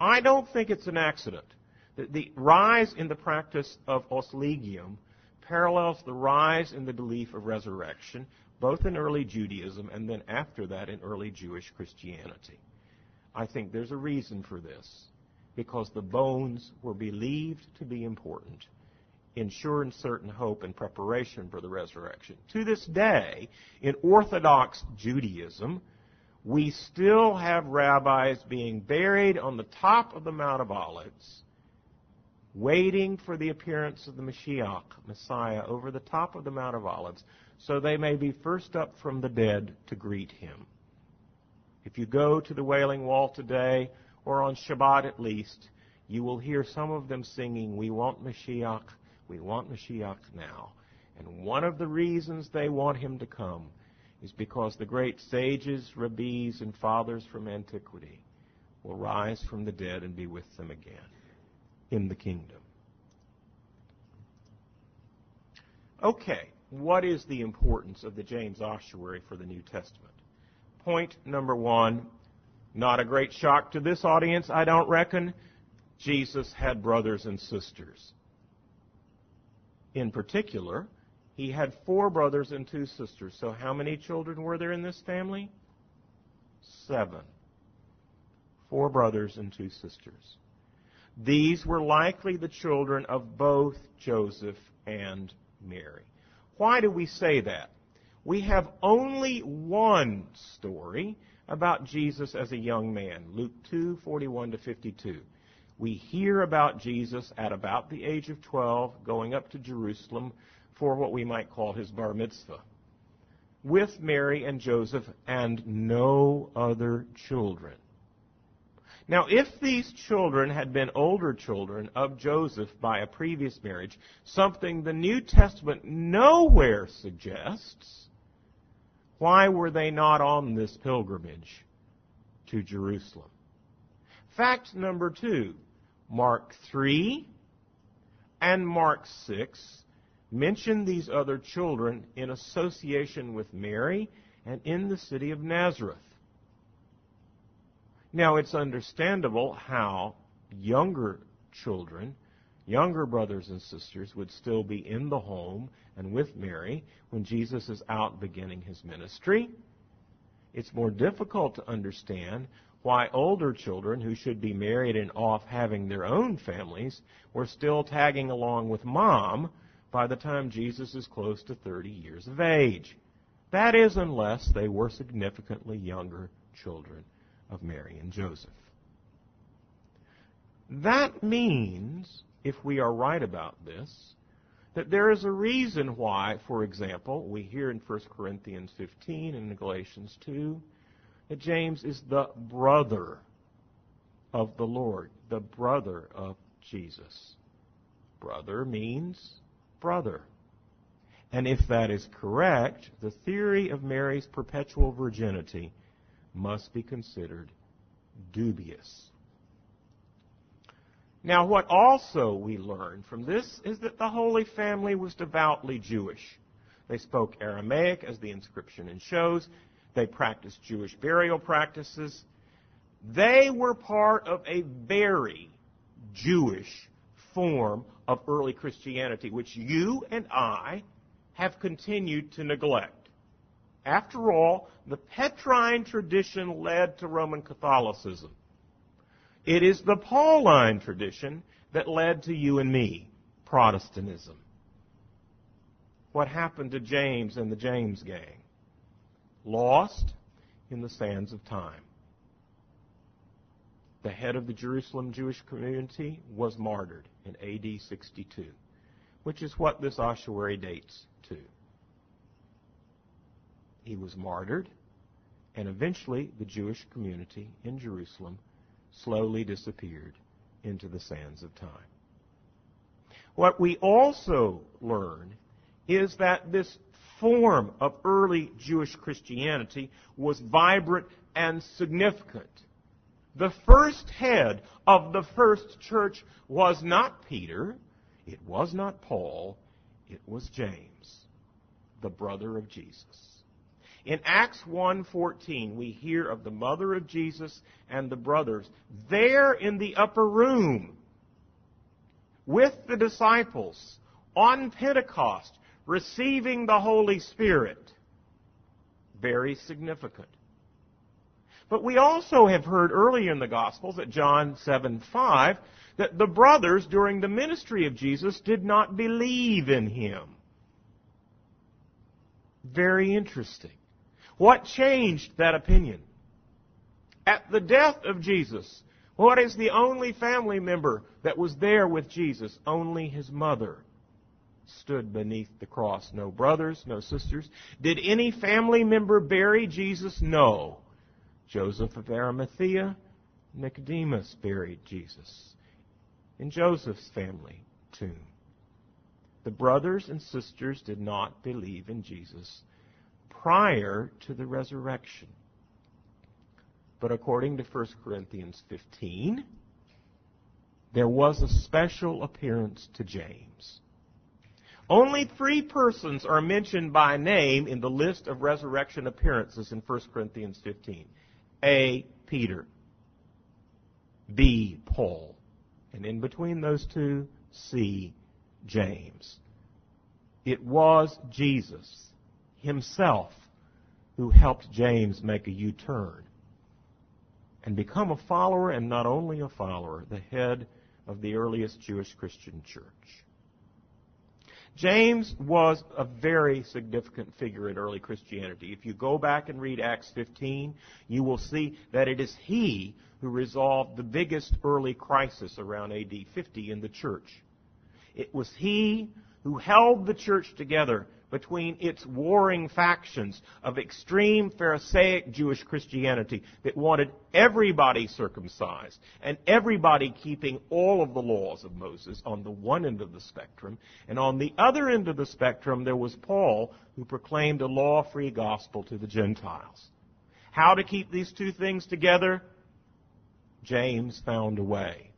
I don't think it's an accident that the rise in the practice of ossilegium parallels the rise in the belief of resurrection, both in early Judaism and then after that in early Jewish Christianity. I think there's a reason for this. because the bones were believed to be important, ensuring certain hope and preparation for the resurrection. To this day, in Orthodox Judaism, we still have rabbis being buried on the top of the Mount of Olives, waiting for the appearance of the Mashiach, Messiah, over the top of the Mount of Olives, so they may be first up from the dead to greet him. If you go to the Wailing Wall today, or on Shabbat at least, you will hear some of them singing, We want Mashiach, we want Mashiach now. And one of the reasons they want him to come is because the great sages, rabbis, and fathers from antiquity will rise from the dead and be with them again in the kingdom. Okay, what is the importance of the James ossuary for the New Testament? Point number one, not a great shock to this audience, I don't reckon. Jesus had brothers and sisters. In particular, he had four brothers and two sisters. So how many children were there in this family? Seven. Four brothers and two sisters. These were likely the children of both Joseph and Mary. Why do we say that? We have only one story about Jesus as a young man, Luke 2:41 to 52. We hear about Jesus at about the age of 12 going up to Jerusalem for what we might call his bar mitzvah with Mary and Joseph and no other children. Now, if these children had been older children of Joseph by a previous marriage, something the New Testament nowhere suggests, why were they not on this pilgrimage to Jerusalem? Fact number two, Mark 3 and Mark 6 mention these other children in association with Mary and in the city of Nazareth. Now, it's understandable how younger children, younger brothers and sisters, would still be in the home and with Mary when Jesus is out beginning his ministry. It's more difficult to understand why older children who should be married and off having their own families were still tagging along with mom by the time Jesus is close to 30 years of age. That is, unless they were significantly younger children of Mary and Joseph. That means, if we are right about this, that there is a reason why, for example, we hear in 1 Corinthians 15 and in Galatians 2 that James is the brother of the Lord, the brother of Jesus. Brother means brother. And if that is correct, the theory of Mary's perpetual virginity must be considered dubious. Now, what also we learn from this is that the Holy Family was devoutly Jewish. They spoke Aramaic, as the inscription shows. They practiced Jewish burial practices. They were part of a very Jewish form of early Christianity, which you and I have continued to neglect. After all, the Petrine tradition led to Roman Catholicism. It is the Pauline tradition that led to you and me, Protestantism. What happened to James and the James gang? Lost in the sands of time. The head of the Jerusalem Jewish community was martyred in AD 62, which is what this ossuary dates to. He was martyred, and eventually the Jewish community in Jerusalem slowly disappeared into the sands of time. What we also learn is that this form of early Jewish Christianity was vibrant and significant. The first head of the first church was not Peter, it was not Paul, it was James, the brother of Jesus. In Acts 1:14 we hear of the mother of Jesus and the brothers there in the upper room with the disciples on Pentecost receiving the Holy Spirit. Very significant. But we also have heard earlier in the Gospels at John 7 5 that the brothers during the ministry of Jesus did not believe in him. Very interesting. What changed that opinion? At the death of Jesus, what is the only family member that was there with Jesus? Only his mother stood beneath the cross. No brothers, no sisters. Did any family member bury Jesus? No. Joseph of Arimathea, Nicodemus buried Jesus in Joseph's family tomb. The brothers and sisters did not believe in Jesus prior to the resurrection. But according to 1 Corinthians 15, there was a special appearance to James. Only three persons are mentioned by name in the list of resurrection appearances in 1 Corinthians 15. A. Peter. B. Paul. And in between those two, C. James. It was Jesus himself who helped James make a U-turn and become a follower, and not only a follower, the head of the earliest Jewish Christian church. James was a very significant figure in early Christianity. If you go back and read Acts 15, you will see that it is he who resolved the biggest early crisis around AD 50 in the church. It was he who held the church together between its warring factions of extreme Pharisaic Jewish Christianity that wanted everybody circumcised and everybody keeping all of the laws of Moses on the one end of the spectrum. And on the other end of the spectrum, there was Paul who proclaimed a law free gospel to the Gentiles. How to keep these two things together? James found a way.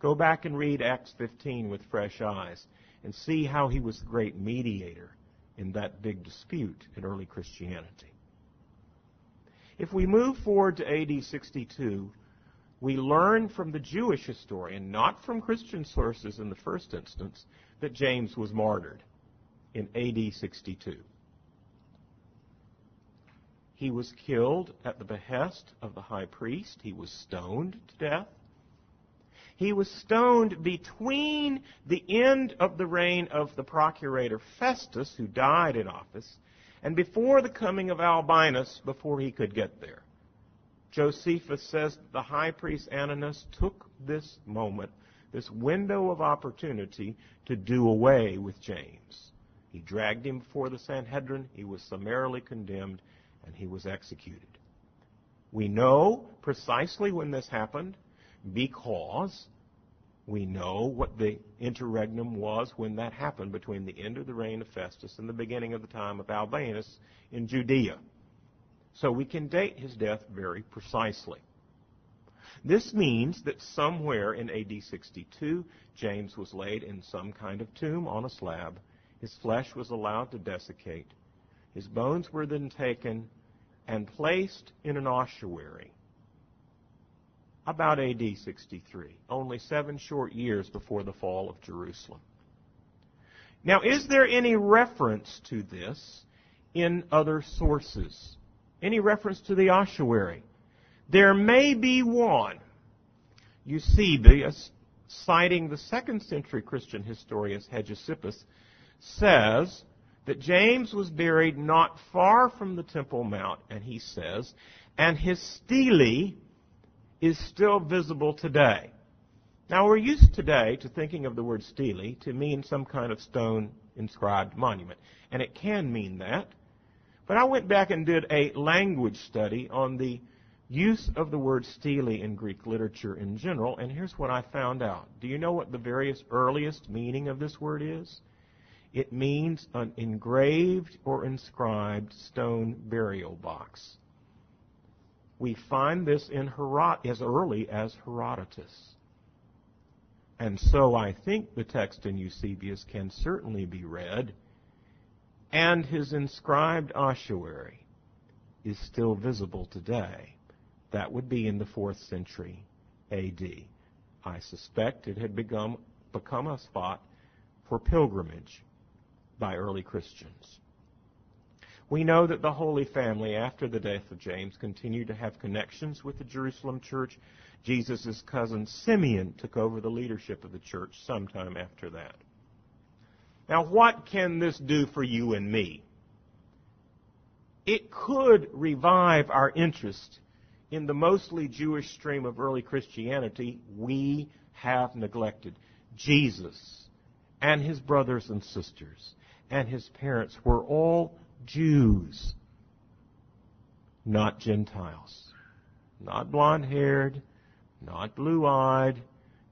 Go back and read Acts 15 with fresh eyes and see how he was the great mediator in that big dispute in early Christianity. If we move forward to AD 62, we learn from the Jewish historian, not from Christian sources in the first instance, that James was martyred in AD 62. He was killed at the behest of the high priest. He was stoned to death. He was stoned between the end of the reign of the procurator Festus, who died in office, and before the coming of Albinus, before he could get there. Josephus says the high priest Ananus took this moment, this window of opportunity, to do away with James. He dragged him before the Sanhedrin, he was summarily condemned, and he was executed. We know precisely when this happened because we know what the interregnum was when that happened between the end of the reign of Festus and the beginning of the time of Albinus in Judea. So we can date his death very precisely. This means that somewhere in AD 62, James was laid in some kind of tomb on a slab. His flesh was allowed to desiccate. His bones were then taken and placed in an ossuary about AD 63, only seven short years before the fall of Jerusalem. Now, is there any reference to this in other sources? Any reference to the ossuary? There may be one. Eusebius, citing the second century Christian historian Hegesippus, says that James was buried not far from the Temple Mount, and he says, and his stele is still visible today. Now, we're used today to thinking of the word stele to mean some kind of stone inscribed monument, and it can mean that. But I went back and did a language study on the use of the word stele in Greek literature in general, and here's what I found out. Do you know what the various earliest meaning of this word is? It means an engraved or inscribed stone burial box. We find this in Herod- as early as Herodotus. And so I think the text in Eusebius can certainly be read, and his inscribed ossuary is still visible today. That would be in the 4th century AD. I suspect it had become, become a spot for pilgrimage by early Christians. We know that the Holy Family, after the death of James, continued to have connections with the Jerusalem church. Jesus' cousin Simeon took over the leadership of the church sometime after that. Now, what can this do for you and me? It could revive our interest in the mostly Jewish stream of early Christianity we have neglected. Jesus and his brothers and sisters and his parents were all Jews, not Gentiles. Not blonde haired, not blue eyed,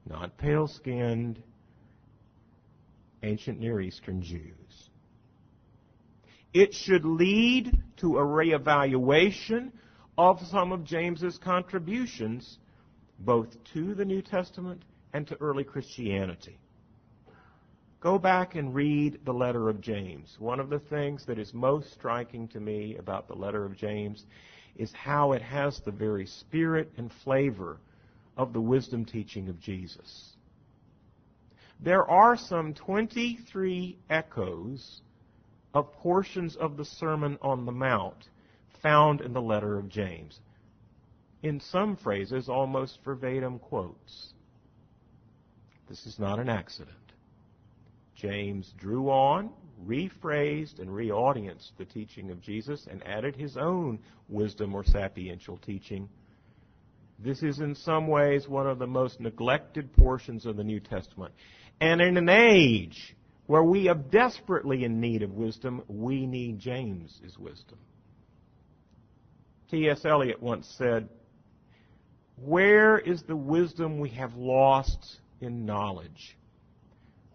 not pale skinned, ancient Near Eastern Jews. It should lead to a reevaluation of some of James's contributions both to the New Testament and to early Christianity. Go back and read the letter of James. One of the things that is most striking to me about the letter of James is how it has the very spirit and flavor of the wisdom teaching of Jesus. There are some 23 echoes of portions of the Sermon on the Mount found in the letter of James. In some phrases, almost verbatim quotes. This is not an accident. James drew on, rephrased, and reaudienced the teaching of Jesus and added his own wisdom or sapiential teaching. This is in some ways one of the most neglected portions of the New Testament. And in an age where we are desperately in need of wisdom, we need James's wisdom. T.S. Eliot once said, Where is the wisdom we have lost in knowledge?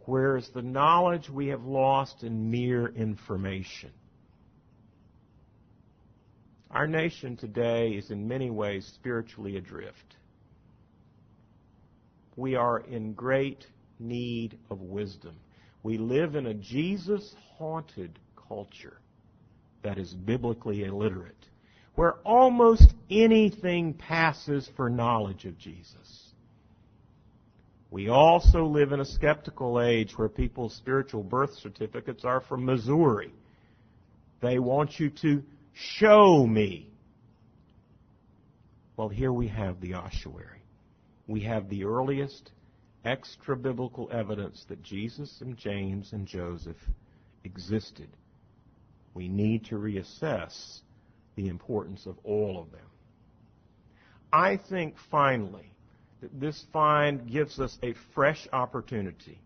Where is the knowledge we have lost in mere information? Our nation today is in many ways spiritually adrift. We are in great need of wisdom. We live in a Jesus haunted culture that is biblically illiterate, where almost anything passes for knowledge of Jesus. We also live in a skeptical age where people's spiritual birth certificates are from Missouri. They want you to show me. Well, here we have the ossuary. We have the earliest extra biblical evidence that Jesus and James and Joseph existed. We need to reassess the importance of all of them. I think finally this find gives us a fresh opportunity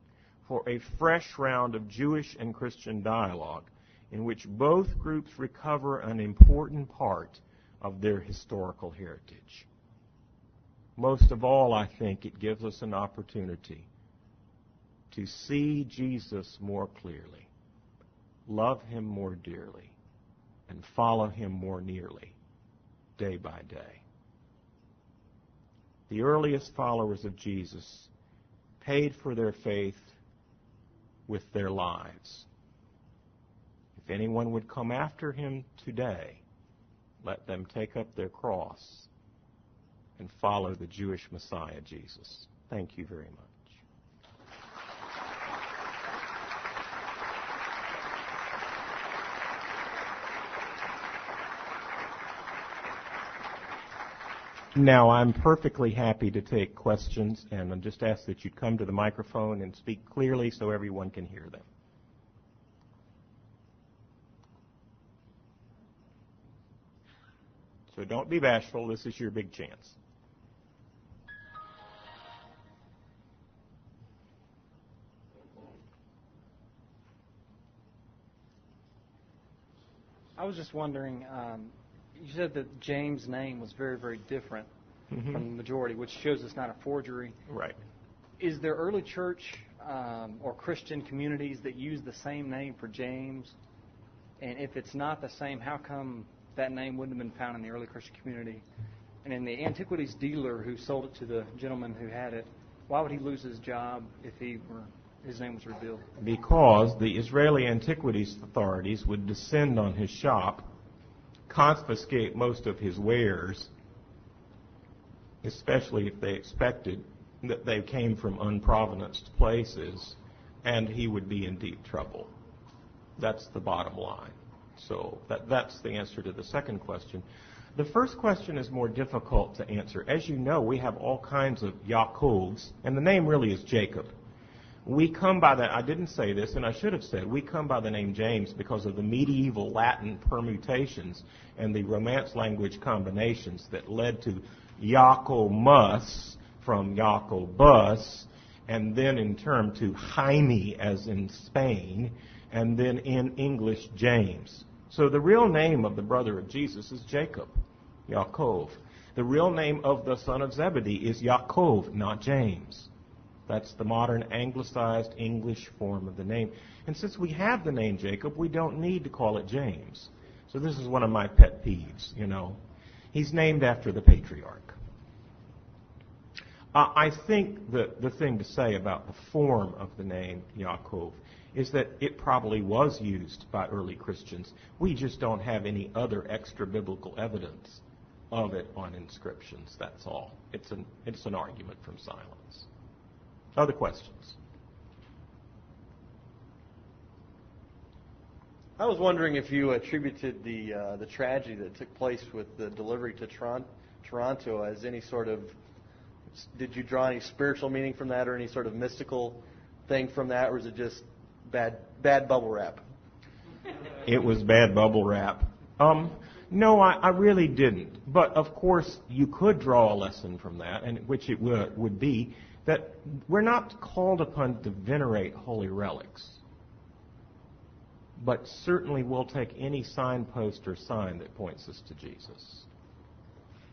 for a fresh round of Jewish and Christian dialogue in which both groups recover an important part of their historical heritage. Most of all, I think it gives us an opportunity to see Jesus more clearly, love him more dearly, and follow him more nearly day by day. The earliest followers of Jesus paid for their faith with their lives. If anyone would come after him today, let them take up their cross and follow the Jewish Messiah, Jesus. Thank you very much. Now, I'm perfectly happy to take questions, and I just ask that you come to the microphone and speak clearly so everyone can hear them. So don't be bashful. This is your big chance. I was just wondering, um, you said that James' name was very, very different Mhm. from the majority, which shows it's not a forgery. Right. Is there early church um, or Christian communities that use the same name for James? And if it's not the same, how come that name wouldn't have been found in the early Christian community? And in the antiquities dealer who sold it to the gentleman who had it, why would he lose his job if he were his name was revealed? Because the Israeli antiquities authorities would descend on his shop, confiscate most of his wares, especially if they expected that they came from unprovenanced places, and he would be in deep trouble. That's the bottom line. So that, that's the answer to the second question. The first question is more difficult to answer. As you know, we have all kinds of Yaakovs, and the name really is Jacob. We come by that, I didn't say this, and I should have said, we come by the name James because of the medieval Latin permutations and the Romance language combinations that led to Yacomus from Jacobus, and then in turn to Jaime as in Spain, and then in English James. So the real name of the brother of Jesus is Jacob, Yaakov. The real name of the son of Zebedee is Yaakov, not James. That's the modern anglicized English form of the name. And since we have the name Jacob, we don't need to call it James. So this is one of my pet peeves, you know. He's named after the patriarch. Uh, I think the, the thing to say about the form of the name Yaakov is that it probably was used by early Christians. We just don't have any other extra biblical evidence of it on inscriptions. That's all. It's an, it's an argument from silence. Other questions? I was wondering if you attributed the uh, the tragedy that took place with the delivery to Toron- Toronto as any sort of did you draw any spiritual meaning from that or any sort of mystical thing from that or is it just bad bad bubble wrap? It was bad bubble wrap. Um, no, I, I really didn't. But of course, you could draw a lesson from that, and which it would, would be that we're not called upon to venerate holy relics, but certainly we'll take any signpost or sign that points us to Jesus.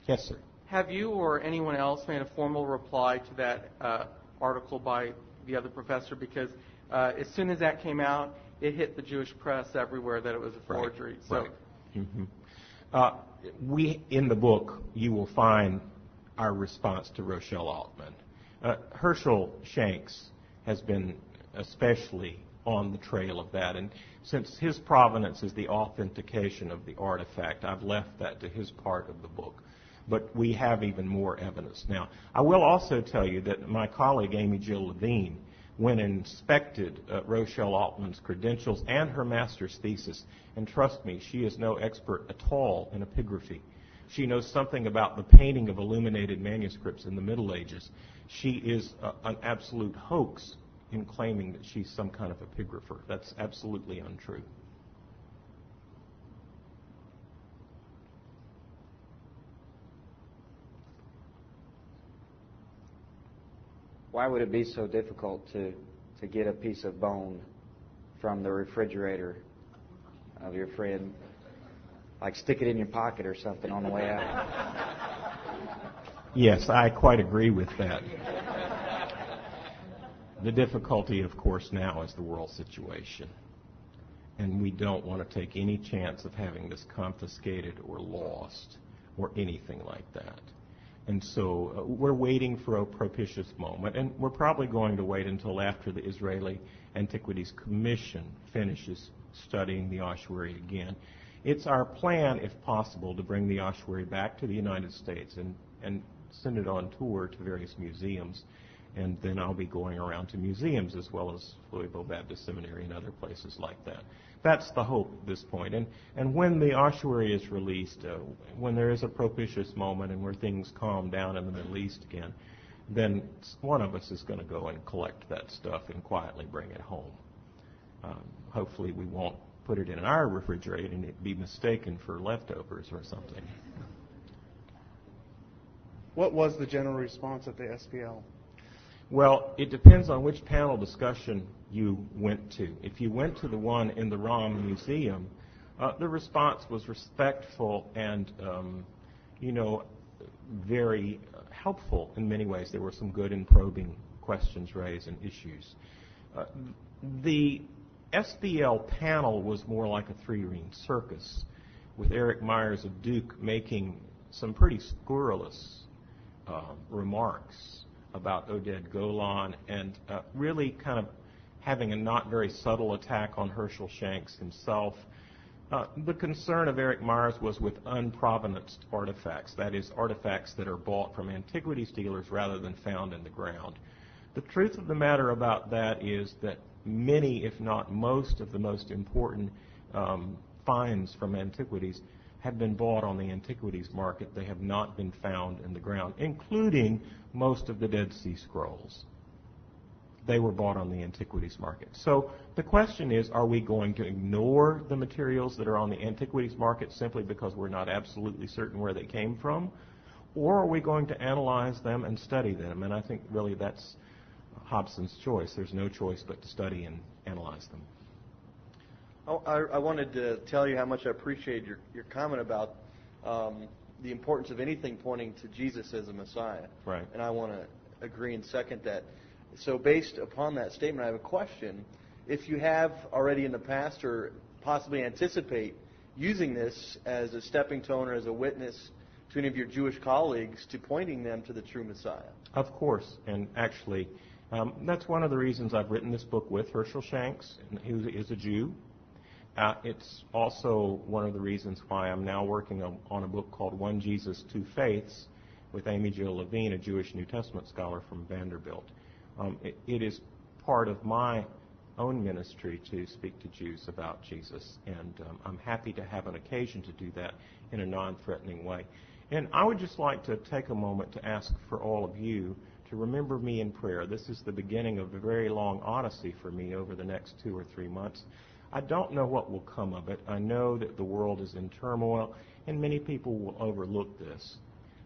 Yes, sir. Have you or anyone else made a formal reply to that uh, article by the other professor? Because uh, as soon as that came out, it hit the Jewish press everywhere that it was a forgery. Right. So, right. Mm-hmm. Uh, we in the book you will find our response to Rochelle Altman. Uh, Hershel Shanks has been especially on the trail of that, and since his provenance is the authentication of the artifact, I've left that to his part of the book. But we have even more evidence now. I will also tell you that my colleague Amy Jill Levine and inspected uh, Rochelle Altman's credentials and her master's thesis. And trust me, she is no expert at all in epigraphy. She knows something about the painting of illuminated manuscripts in the Middle Ages. She is a, an absolute hoax in claiming that she's some kind of epigrapher. That's absolutely untrue. Why would it be so difficult to, to get a piece of bone from the refrigerator of your friend? Like stick it in your pocket or something on the way out. Yes, I quite agree with that. The difficulty, of course, now is the world situation. And we don't want to take any chance of having this confiscated or lost or anything like that. And so uh, we're waiting for a propitious moment, and we're probably going to wait until after the Israeli Antiquities Commission finishes studying the ossuary again. It's our plan, if possible, to bring the ossuary back to the United States and, and send it on tour to various museums. And then I'll be going around to museums as well as Louisville Baptist Seminary and other places like that. That's the hope at this point. And, and when the ossuary is released, uh, when there is a propitious moment and where things calm down in the Middle East again, then one of us is going to go and collect that stuff and quietly bring it home. Um, hopefully, we won't put it in our refrigerator and it be mistaken for leftovers or something. What was the general response at the SBL? Well, it depends on which panel discussion you went to. If you went to the one in the ROM Museum, uh, the response was respectful and, um, you know, very helpful in many ways. There were some good and probing questions raised and issues. Uh, the SBL panel was more like a three-ring circus, with Eric Meyers of Duke making some pretty scurrilous remarks about Oded Golan and uh, really kind of having a not very subtle attack on Hershel Shanks himself. Uh, the concern of Eric Meyers was with unprovenanced artifacts, that is, artifacts that are bought from antiquities dealers rather than found in the ground. The truth of the matter about that is that many, if not most, of the most important um, finds from antiquities have been bought on the antiquities market. They have not been found in the ground, including most of the Dead Sea Scrolls. They were bought on the antiquities market. So the question is, are we going to ignore the materials that are on the antiquities market simply because we're not absolutely certain where they came from? Or are we going to analyze them and study them? And I think really that's Hobson's choice. There's no choice but to study and analyze them. Oh, I, I wanted to tell you how much I appreciate your, your comment about um, the importance of anything pointing to Jesus as a Messiah. Right. And I want to agree and second that. So, based upon that statement, I have a question. If you have already in the past or possibly anticipate using this as a stepping stone or as a witness to any of your Jewish colleagues to pointing them to the true Messiah. Of course, and actually, um, that's one of the reasons I've written this book with Hershel Shanks, who is a Jew. Uh, it's also one of the reasons why I'm now working on, on, a book called One Jesus, Two Faiths with Amy Jill Levine, a Jewish New Testament scholar from Vanderbilt. Um, it, it is part of my own ministry to speak to Jews about Jesus, and um, I'm happy to have an occasion to do that in a non threatening way. And I would just like to take a moment to ask for all of you to remember me in prayer. This is the beginning of a very long odyssey for me over the next two or three months. I don't know what will come of it. I know that the world is in turmoil, and many people will overlook this.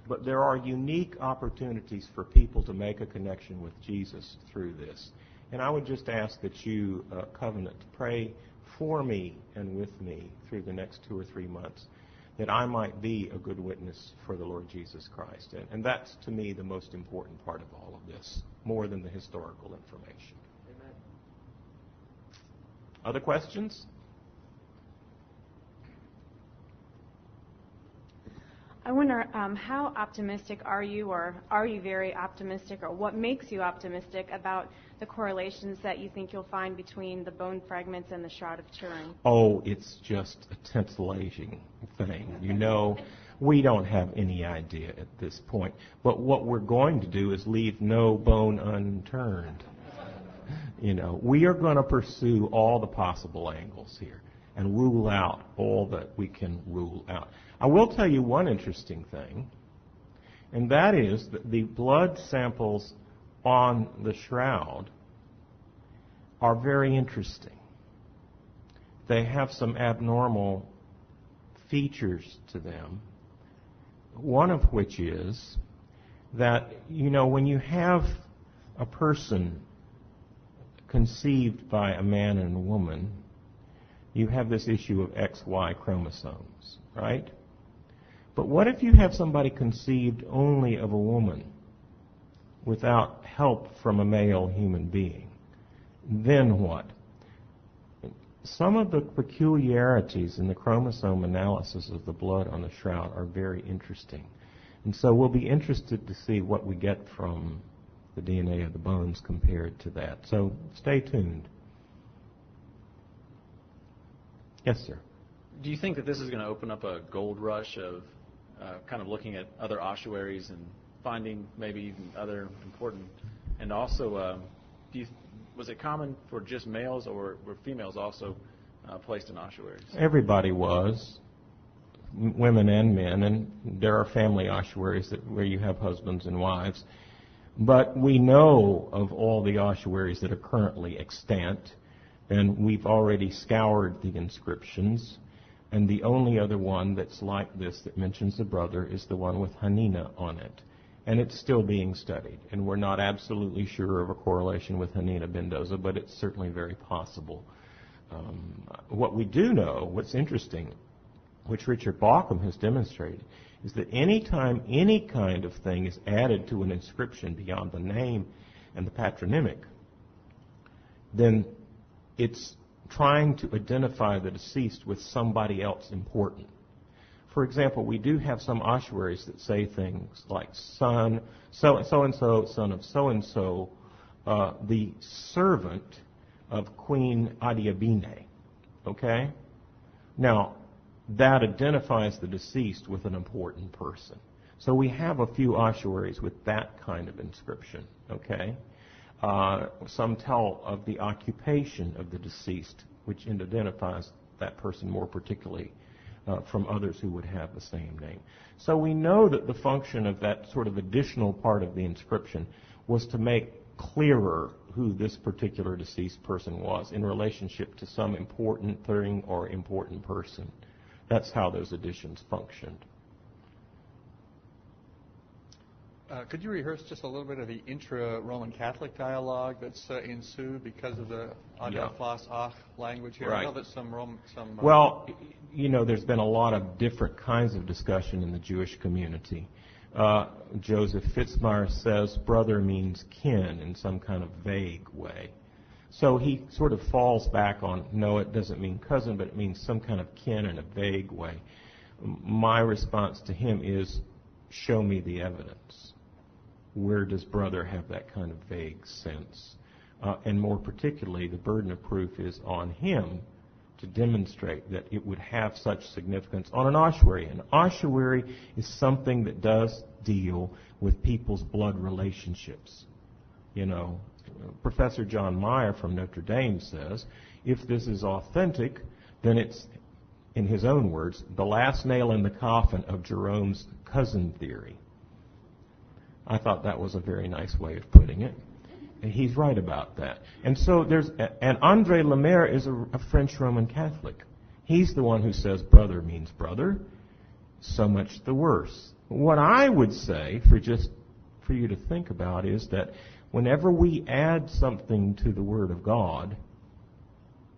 But there are unique opportunities for people to make a connection with Jesus through this. And I would just ask that you, uh, Covenant, pray for me and with me through the next two or three months, that I might be a good witness for the Lord Jesus Christ. And, and that's, to me, the most important part of all of this, more than the historical information. Other questions? I wonder um, how optimistic are you, or are you very optimistic, or what makes you optimistic about the correlations that you think you'll find between the bone fragments and the Shroud of Turin? Oh, it's just a titillating thing. You know, we don't have any idea at this point. But what we're going to do is leave no bone unturned. You know, we are going to pursue all the possible angles here and rule out all that we can rule out. I will tell you one interesting thing, and that is that the blood samples on the shroud are very interesting. They have some abnormal features to them, one of which is that, you know, when you have a person conceived by a man and a woman, you have this issue of XY chromosomes, right? But what if you have somebody conceived only of a woman without help from a male human being? Then what? Some of the peculiarities in the chromosome analysis of the blood on the shroud are very interesting. And so we'll be interested to see what we get from the DNA of the bones compared to that. So stay tuned. Yes, sir. Do you think that this is going to open up a gold rush of uh, kind of looking at other ossuaries and finding maybe even other important? And also, um, do you, was it common for just males or were females also uh, placed in ossuaries? Everybody was, women and men, and there are family ossuaries that, where you have husbands and wives. But we know of all the ossuaries that are currently extant, and we've already scoured the inscriptions. And the only other one that's like this that mentions the brother is the one with Hanina on it. And it's still being studied. And we're not absolutely sure of a correlation with Hanina ben Dosa, but it's certainly very possible. Um, what we do know, what's interesting, which Richard Bauckham has demonstrated, is that anytime any kind of thing is added to an inscription beyond the name and the patronymic, then it's trying to identify the deceased with somebody else important. For example, we do have some ossuaries that say things like son, so, so and so, son of so and so, uh, the servant of Queen Adiabene. Okay? Now, that identifies the deceased with an important person. So we have a few ossuaries with that kind of inscription, okay? Uh, some tell of the occupation of the deceased, which identifies that person more particularly uh, from others who would have the same name. So we know that the function of that sort of additional part of the inscription was to make clearer who this particular deceased person was in relationship to some important thing or important person. That's how those additions functioned. Uh, could you rehearse just a little bit of the intra-Roman Catholic dialogue that's uh, ensued because of the Adelphos yeah. Ach language here? Right. I know that some Roman, some. Uh, well, you know, there's been a lot of different kinds of discussion in the Jewish community. Uh, Joseph Fitzmyer says brother means kin in some kind of vague way. So he sort of falls back on no, it doesn't mean cousin, but it means some kind of kin in a vague way. My response to him is show me the evidence. Where does brother have that kind of vague sense? Uh, and more particularly, the burden of proof is on him to demonstrate that it would have such significance on an ossuary. An ossuary is something that does deal with people's blood relationships. You know, Professor John Meier from Notre Dame says if this is authentic, then it's, in his own words, the last nail in the coffin of Jerome's cousin theory. I thought that was a very nice way of putting it. And he's right about that. And so there's, and Andre Lemaire is a, a French Roman Catholic. He's the one who says brother means brother. So much the worse. What I would say, for just for you to think about, is that whenever we add something to the Word of God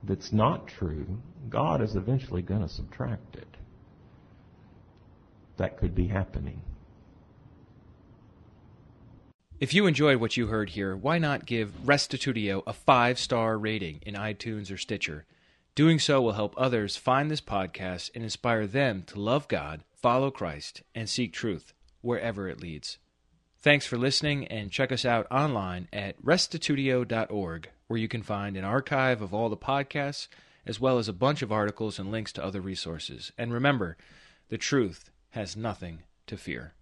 that's not true, God is eventually going to subtract it. That could be happening. If you enjoyed what you heard here, why not give Restitutio a five star rating in iTunes or Stitcher? Doing so will help others find this podcast and inspire them to love God, follow Christ, and seek truth wherever it leads. Thanks for listening, and check us out online at restitutio.org, where you can find an archive of all the podcasts, as well as a bunch of articles and links to other resources. And remember, the truth has nothing to fear.